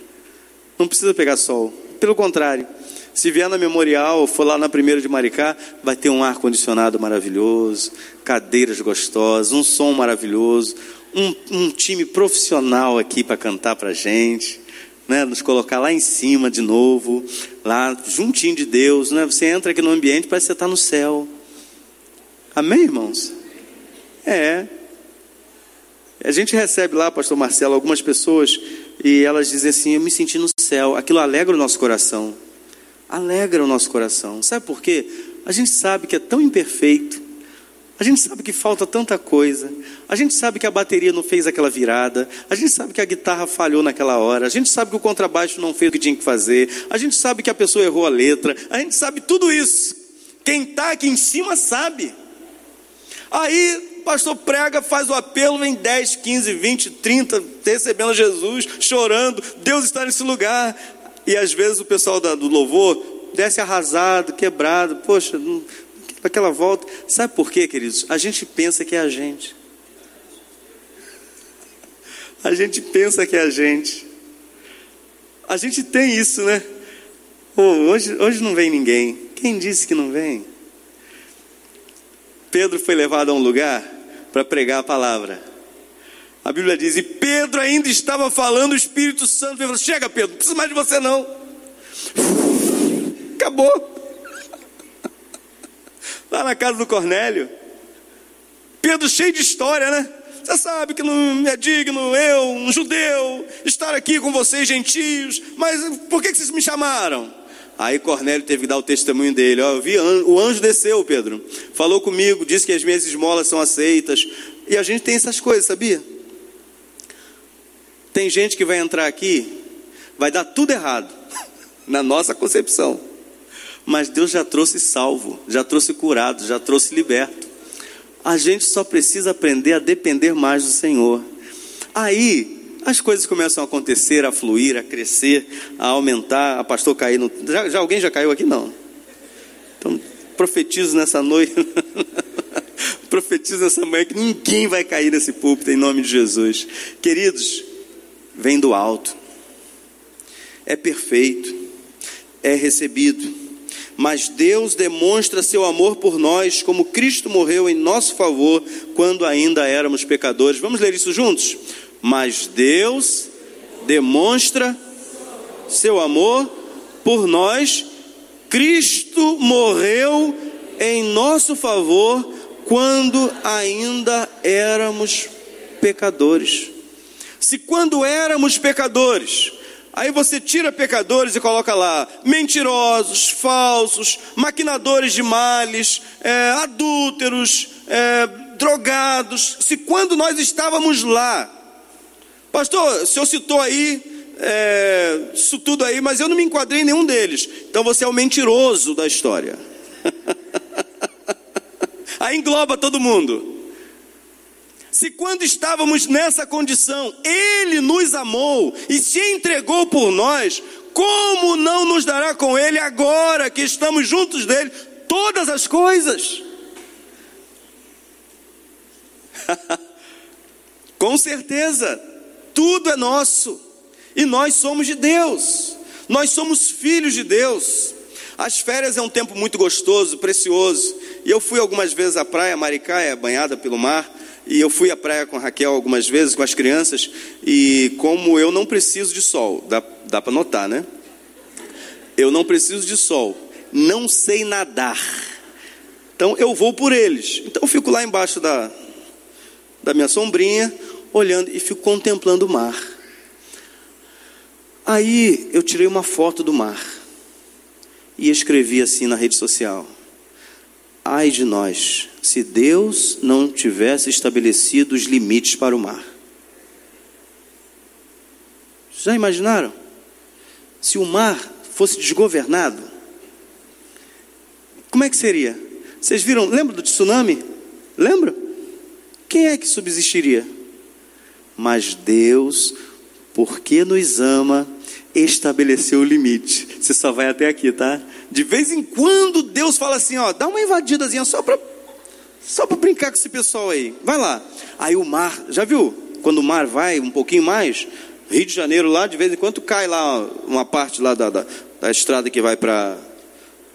Speaker 1: Não precisa pegar sol. Pelo contrário, se vier na memorial, for lá na primeira de Maricá, vai ter um ar condicionado maravilhoso, cadeiras gostosas, um som maravilhoso, um, um time profissional aqui para cantar para gente, né? Nos colocar lá em cima de novo, lá juntinho de Deus, né? Você entra aqui no ambiente, parece que você está no céu. Amém, irmãos? É. A gente recebe lá, pastor Marcelo, algumas pessoas e elas dizem assim: Eu me senti no céu. Aquilo alegra o nosso coração. Alegra o nosso coração. Sabe por quê? A gente sabe que é tão imperfeito, a gente sabe que falta tanta coisa. A gente sabe que a bateria não fez aquela virada. A gente sabe que a guitarra falhou naquela hora. A gente sabe que o contrabaixo não fez o que tinha que fazer. A gente sabe que a pessoa errou a letra. A gente sabe tudo isso. Quem está aqui em cima sabe. Aí, pastor prega, faz o apelo, vem 10, 15, 20, 30, recebendo Jesus, chorando. Deus está nesse lugar. E às vezes o pessoal do louvor desce arrasado, quebrado. Poxa, aquela volta. Sabe por quê, queridos? A gente pensa que é a gente. A gente pensa que é a gente. A gente tem isso, né? Oh, hoje, hoje não vem ninguém. Quem disse que não vem? Pedro foi levado a um lugar para pregar a palavra. A Bíblia diz: E Pedro ainda estava falando, o Espírito Santo falou: Chega, Pedro, não precisa mais de você não. [LAUGHS] Acabou [LAUGHS] lá na casa do Cornélio. Pedro cheio de história, né? Você sabe que não é digno eu, um judeu, estar aqui com vocês gentios, mas por que vocês me chamaram? Aí Cornélio teve que dar o testemunho dele. Ó, eu vi, o anjo desceu, Pedro. Falou comigo, disse que as minhas esmolas são aceitas. E a gente tem essas coisas, sabia? Tem gente que vai entrar aqui, vai dar tudo errado, [LAUGHS] na nossa concepção. mas Deus já trouxe salvo, já trouxe curado, já trouxe liberto. A gente só precisa aprender a depender mais do Senhor. Aí as coisas começam a acontecer, a fluir, a crescer, a aumentar. A pastor cair no. Já, já alguém já caiu aqui? Não. Então, profetizo nessa noite. [LAUGHS] profetizo nessa manhã que ninguém vai cair nesse púlpito em nome de Jesus. Queridos, vem do alto, é perfeito, é recebido, mas Deus demonstra seu amor por nós, como Cristo morreu em nosso favor quando ainda éramos pecadores. Vamos ler isso juntos? Mas Deus demonstra seu amor por nós, Cristo morreu em nosso favor quando ainda éramos pecadores. Se quando éramos pecadores, aí você tira pecadores e coloca lá mentirosos, falsos, maquinadores de males, é, adúlteros, é, drogados. Se quando nós estávamos lá, pastor, o senhor citou aí é, isso tudo aí, mas eu não me enquadrei em nenhum deles. Então você é o mentiroso da história. [LAUGHS] aí engloba todo mundo. Se quando estávamos nessa condição, Ele nos amou e se entregou por nós, como não nos dará com Ele agora que estamos juntos dele todas as coisas? [LAUGHS] com certeza, tudo é nosso e nós somos de Deus, nós somos filhos de Deus. As férias é um tempo muito gostoso, precioso. E eu fui algumas vezes à praia, Maricá é banhada pelo mar. E eu fui à praia com a Raquel algumas vezes, com as crianças, e como eu não preciso de sol, dá, dá para notar, né? Eu não preciso de sol, não sei nadar. Então eu vou por eles. Então eu fico lá embaixo da, da minha sombrinha, olhando e fico contemplando o mar. Aí eu tirei uma foto do mar e escrevi assim na rede social: Ai de nós, se Deus não tivesse estabelecido os limites para o mar. Já imaginaram? Se o mar fosse desgovernado, como é que seria? Vocês viram, lembra do tsunami? Lembra? Quem é que subsistiria? Mas Deus, porque nos ama, estabeleceu o limite. Você só vai até aqui, tá? De vez em quando Deus fala assim, ó, dá uma invadidazinha só para só para brincar com esse pessoal aí. Vai lá. Aí o mar, já viu? Quando o mar vai um pouquinho mais, Rio de Janeiro lá, de vez em quando cai lá uma parte lá da, da, da estrada que vai para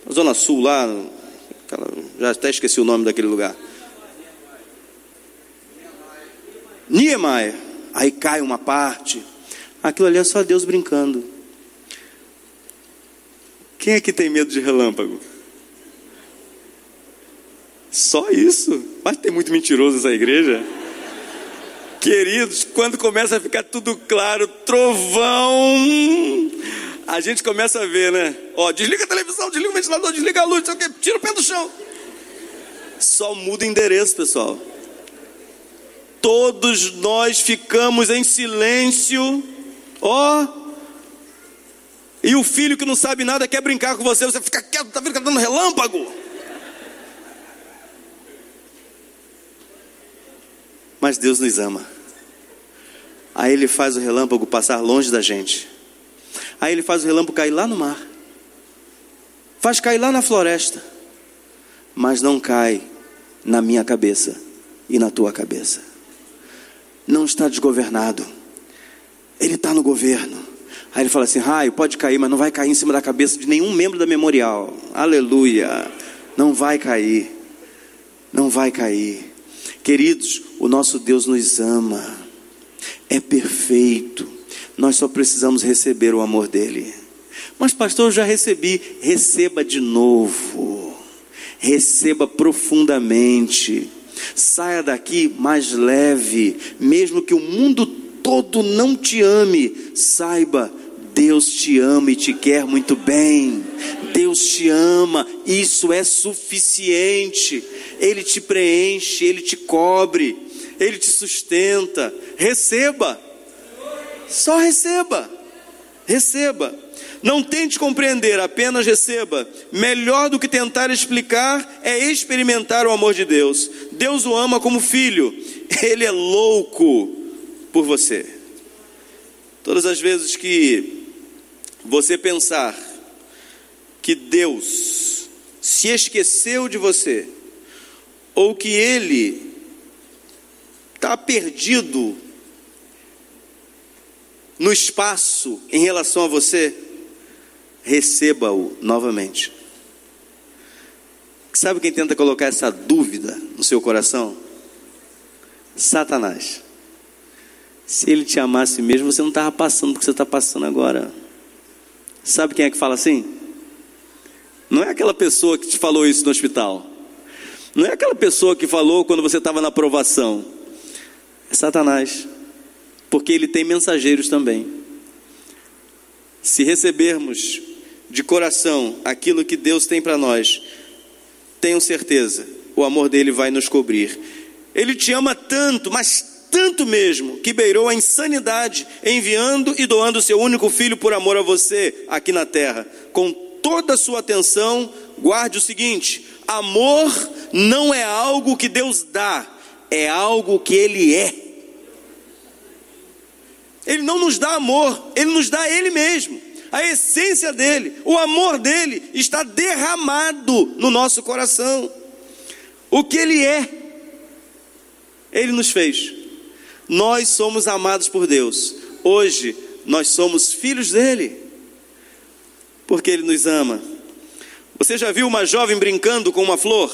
Speaker 1: a Zona Sul lá, aquela, já até esqueci o nome daquele lugar. Niemeyer. Aí cai uma parte. Aquilo ali é só Deus brincando. Quem é que tem medo de relâmpago? Só isso? Mas tem muito mentiroso nessa igreja. Queridos, quando começa a ficar tudo claro, trovão, a gente começa a ver, né? Ó, desliga a televisão, desliga o ventilador, desliga a luz, tira o pé do chão. Só muda o endereço, pessoal. Todos nós ficamos em silêncio. Ó, e o filho que não sabe nada quer brincar com você, você fica quieto, tá vendo que tá dando relâmpago? Mas Deus nos ama. Aí ele faz o relâmpago passar longe da gente. Aí ele faz o relâmpago cair lá no mar. Faz cair lá na floresta. Mas não cai na minha cabeça e na tua cabeça. Não está desgovernado. Ele está no governo. Aí ele fala assim: raio, pode cair, mas não vai cair em cima da cabeça de nenhum membro da memorial. Aleluia. Não vai cair. Não vai cair. Queridos, o nosso Deus nos ama. É perfeito. Nós só precisamos receber o amor dele. Mas, pastor, eu já recebi. Receba de novo. Receba profundamente. Saia daqui mais leve, mesmo que o mundo todo não te ame, saiba Deus te ama e te quer muito bem. Deus te ama, isso é suficiente. Ele te preenche, ele te cobre, ele te sustenta. Receba, só receba, receba. Não tente compreender, apenas receba. Melhor do que tentar explicar é experimentar o amor de Deus. Deus o ama como filho. [LAUGHS] Ele é louco por você. Todas as vezes que você pensar que Deus se esqueceu de você, ou que Ele está perdido no espaço em relação a você, receba-o novamente. Sabe quem tenta colocar essa dúvida no seu coração? Satanás. Se ele te amasse mesmo, você não estava passando o que você está passando agora. Sabe quem é que fala assim? Não é aquela pessoa que te falou isso no hospital. Não é aquela pessoa que falou quando você estava na aprovação. É Satanás porque ele tem mensageiros também. Se recebermos de coração aquilo que Deus tem para nós, tenham certeza, o amor dele vai nos cobrir. Ele te ama tanto, mas tanto mesmo, que beirou a insanidade, enviando e doando seu único filho por amor a você aqui na terra. Com toda a sua atenção, guarde o seguinte: amor não é algo que Deus dá, é algo que ele é. Ele não nos dá amor, ele nos dá ele mesmo. A essência dele, o amor dele está derramado no nosso coração. O que ele é, ele nos fez. Nós somos amados por Deus. Hoje nós somos filhos dele. Porque ele nos ama. Você já viu uma jovem brincando com uma flor?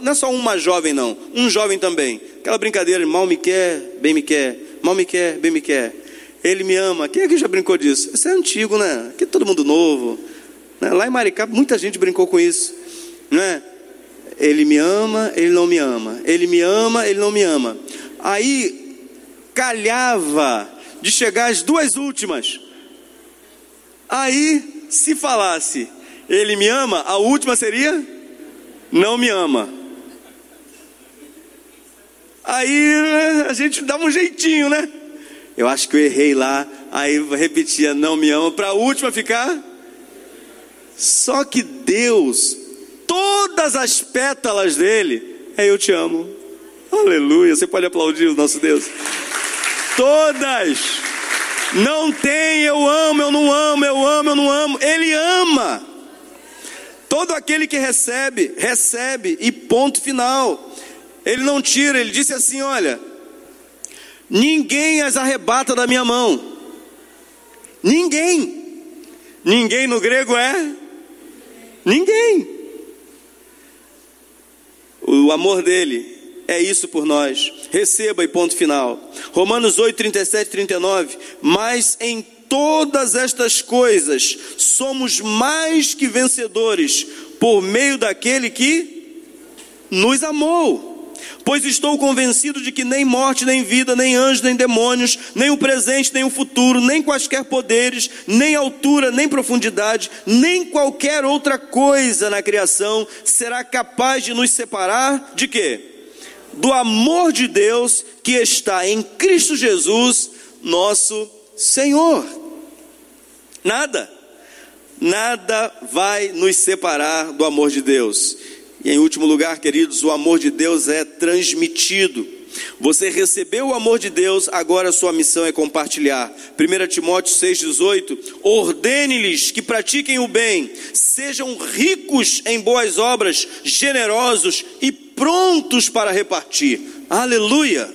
Speaker 1: Não é só, é uma jovem, não. Um jovem também. Aquela brincadeira, mal me quer, bem me quer mal me quer, bem me quer. Ele me ama. Quem aqui já brincou disso? Isso é antigo, né? Aqui é todo mundo novo. Né? Lá em Maricá, muita gente brincou com isso. Não é? Ele me ama, ele não me ama. Ele me ama, ele não me ama. Aí, calhava de chegar às duas últimas. Aí, se falasse, ele me ama, a última seria, não me ama. Aí a gente dava um jeitinho, né? Eu acho que eu errei lá. Aí repetia, não me ama, para a última ficar. Só que Deus, todas as pétalas dele, é eu te amo. Aleluia. Você pode aplaudir o nosso Deus. Todas. Não tem eu amo, eu não amo, eu amo, eu não amo. Ele ama. Todo aquele que recebe, recebe, e ponto final. Ele não tira, ele disse assim: Olha, ninguém as arrebata da minha mão. Ninguém. Ninguém no grego é ninguém. O amor dele é isso por nós. Receba e ponto final. Romanos 8, 37 39. Mas em todas estas coisas somos mais que vencedores por meio daquele que nos amou. Pois estou convencido de que nem morte, nem vida, nem anjos, nem demônios, nem o presente, nem o futuro, nem quaisquer poderes, nem altura, nem profundidade, nem qualquer outra coisa na criação será capaz de nos separar de quê? Do amor de Deus que está em Cristo Jesus, nosso Senhor. Nada, nada vai nos separar do amor de Deus. E em último lugar, queridos, o amor de Deus é transmitido. Você recebeu o amor de Deus, agora sua missão é compartilhar. 1 Timóteo 6,18: Ordene-lhes que pratiquem o bem, sejam ricos em boas obras, generosos e prontos para repartir. Aleluia!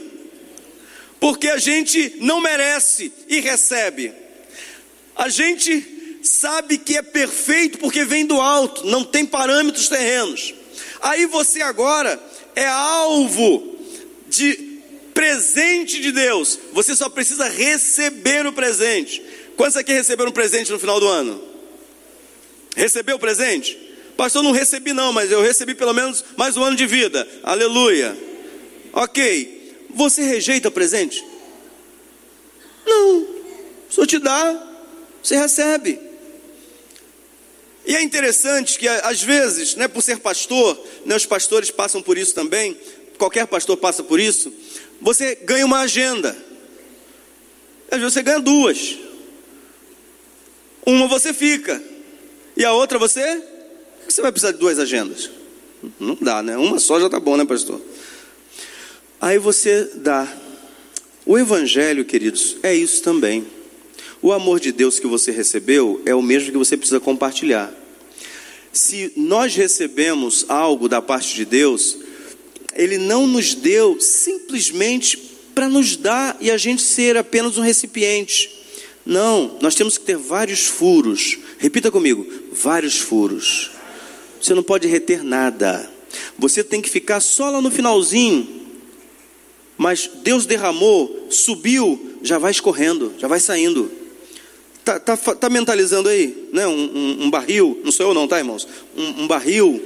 Speaker 1: Porque a gente não merece e recebe. A gente sabe que é perfeito porque vem do alto, não tem parâmetros terrenos. Aí você agora é alvo de presente de Deus. Você só precisa receber o presente. Quantos aqui receberam um presente no final do ano? Recebeu o presente? Pastor, não recebi não, mas eu recebi pelo menos mais um ano de vida. Aleluia. Ok. Você rejeita o presente? Não. Senhor te dá, você recebe. E é interessante que às vezes, né, por ser pastor, né, os pastores passam por isso também, qualquer pastor passa por isso, você ganha uma agenda. Às vezes você ganha duas. Uma você fica, e a outra você. Você vai precisar de duas agendas. Não dá, né? Uma só já tá bom, né, pastor? Aí você dá. O Evangelho, queridos, é isso também. O amor de Deus que você recebeu é o mesmo que você precisa compartilhar. Se nós recebemos algo da parte de Deus, Ele não nos deu simplesmente para nos dar e a gente ser apenas um recipiente. Não, nós temos que ter vários furos. Repita comigo: vários furos. Você não pode reter nada. Você tem que ficar só lá no finalzinho. Mas Deus derramou, subiu, já vai escorrendo, já vai saindo. Tá, tá, tá mentalizando aí, né? Um, um, um, barril, não sou eu não, tá, irmãos? Um, um barril,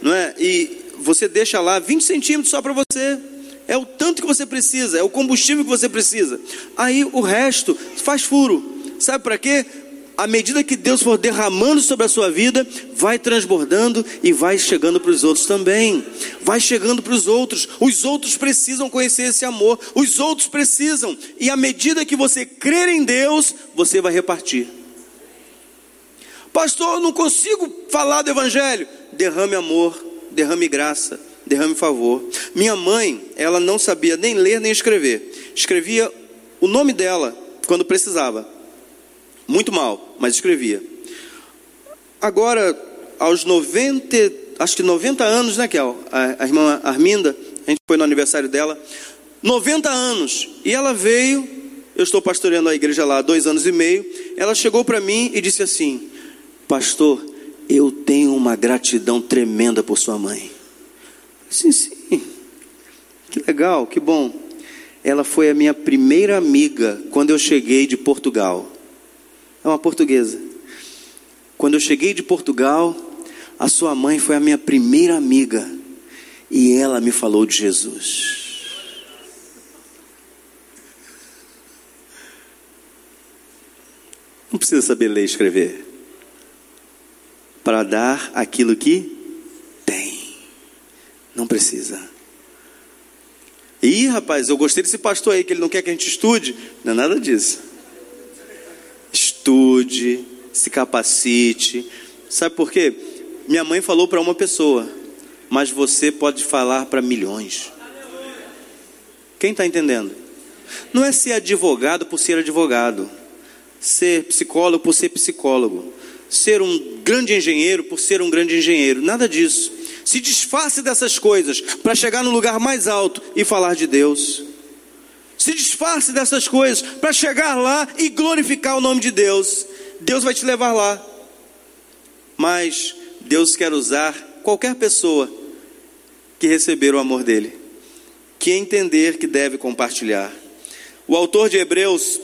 Speaker 1: não é? E você deixa lá 20 centímetros só para você. É o tanto que você precisa, é o combustível que você precisa. Aí o resto faz furo. Sabe para quê? À medida que Deus for derramando sobre a sua vida, vai transbordando e vai chegando para os outros também. Vai chegando para os outros. Os outros precisam conhecer esse amor. Os outros precisam. E à medida que você crer em Deus, você vai repartir. Pastor, eu não consigo falar do Evangelho. Derrame amor, derrame graça, derrame favor. Minha mãe, ela não sabia nem ler nem escrever. Escrevia o nome dela quando precisava muito mal, mas escrevia. Agora, aos 90, acho que 90 anos, né, Kel? A, a irmã Arminda, a gente foi no aniversário dela. 90 anos. E ela veio, eu estou pastoreando a igreja lá há dois anos e meio. Ela chegou para mim e disse assim: Pastor, eu tenho uma gratidão tremenda por sua mãe. Sim, sim. Que legal, que bom. Ela foi a minha primeira amiga quando eu cheguei de Portugal é uma portuguesa. Quando eu cheguei de Portugal, a sua mãe foi a minha primeira amiga e ela me falou de Jesus. Não precisa saber ler e escrever para dar aquilo que tem. Não precisa. Ih, rapaz, eu gostei desse pastor aí que ele não quer que a gente estude. Não é nada disso estude, se capacite. Sabe por quê? Minha mãe falou para uma pessoa, mas você pode falar para milhões. Quem está entendendo? Não é ser advogado por ser advogado, ser psicólogo por ser psicólogo, ser um grande engenheiro por ser um grande engenheiro, nada disso. Se disfarce dessas coisas para chegar no lugar mais alto e falar de Deus. Se disfarce dessas coisas para chegar lá e glorificar o nome de Deus. Deus vai te levar lá. Mas Deus quer usar qualquer pessoa que receber o amor dele, que entender que deve compartilhar. O autor de Hebreus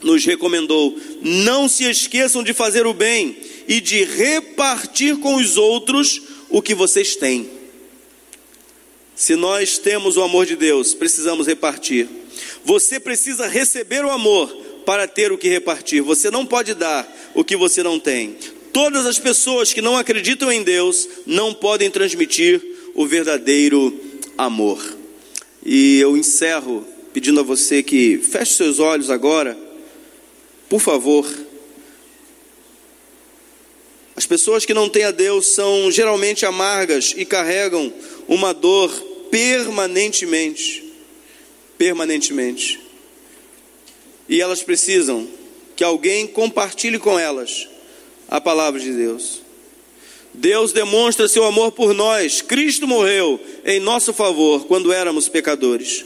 Speaker 1: nos recomendou: não se esqueçam de fazer o bem e de repartir com os outros o que vocês têm. Se nós temos o amor de Deus, precisamos repartir. Você precisa receber o amor para ter o que repartir. Você não pode dar o que você não tem. Todas as pessoas que não acreditam em Deus não podem transmitir o verdadeiro amor. E eu encerro pedindo a você que feche seus olhos agora, por favor. As pessoas que não têm a Deus são geralmente amargas e carregam uma dor permanentemente permanentemente. E elas precisam que alguém compartilhe com elas a palavra de Deus. Deus demonstra seu amor por nós. Cristo morreu em nosso favor quando éramos pecadores.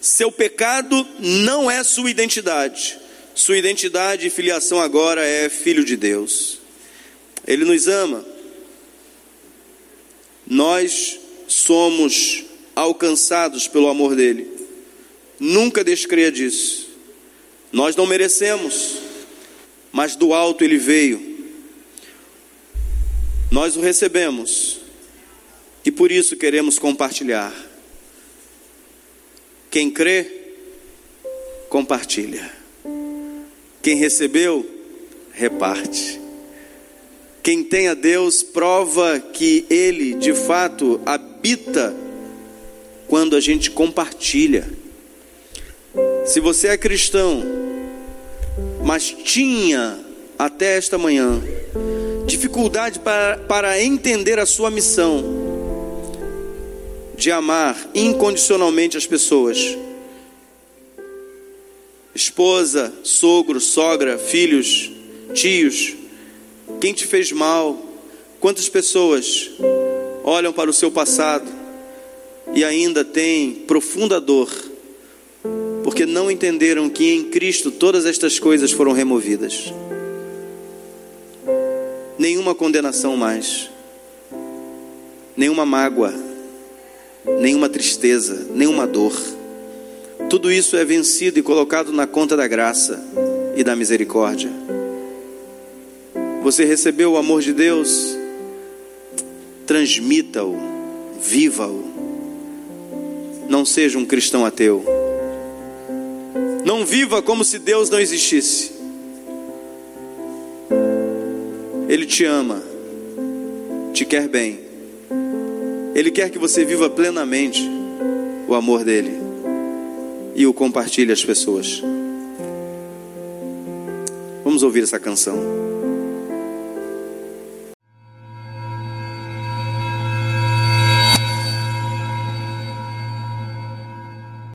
Speaker 1: Seu pecado não é sua identidade. Sua identidade e filiação agora é filho de Deus. Ele nos ama. Nós somos alcançados pelo amor dele. Nunca descreia disso. Nós não merecemos, mas do alto ele veio. Nós o recebemos e por isso queremos compartilhar. Quem crê, compartilha. Quem recebeu, reparte. Quem tem a Deus prova que Ele de fato habita quando a gente compartilha. Se você é cristão, mas tinha até esta manhã, dificuldade para, para entender a sua missão de amar incondicionalmente as pessoas, esposa, sogro, sogra, filhos, tios, quem te fez mal, quantas pessoas olham para o seu passado e ainda têm profunda dor, porque não entenderam que em Cristo todas estas coisas foram removidas. Nenhuma condenação mais, nenhuma mágoa, nenhuma tristeza, nenhuma dor. Tudo isso é vencido e colocado na conta da graça e da misericórdia. Você recebeu o amor de Deus? Transmita-o, viva-o. Não seja um cristão ateu. Não viva como se Deus não existisse. Ele te ama, te quer bem. Ele quer que você viva plenamente o amor dele e o compartilhe às pessoas. Vamos ouvir essa canção.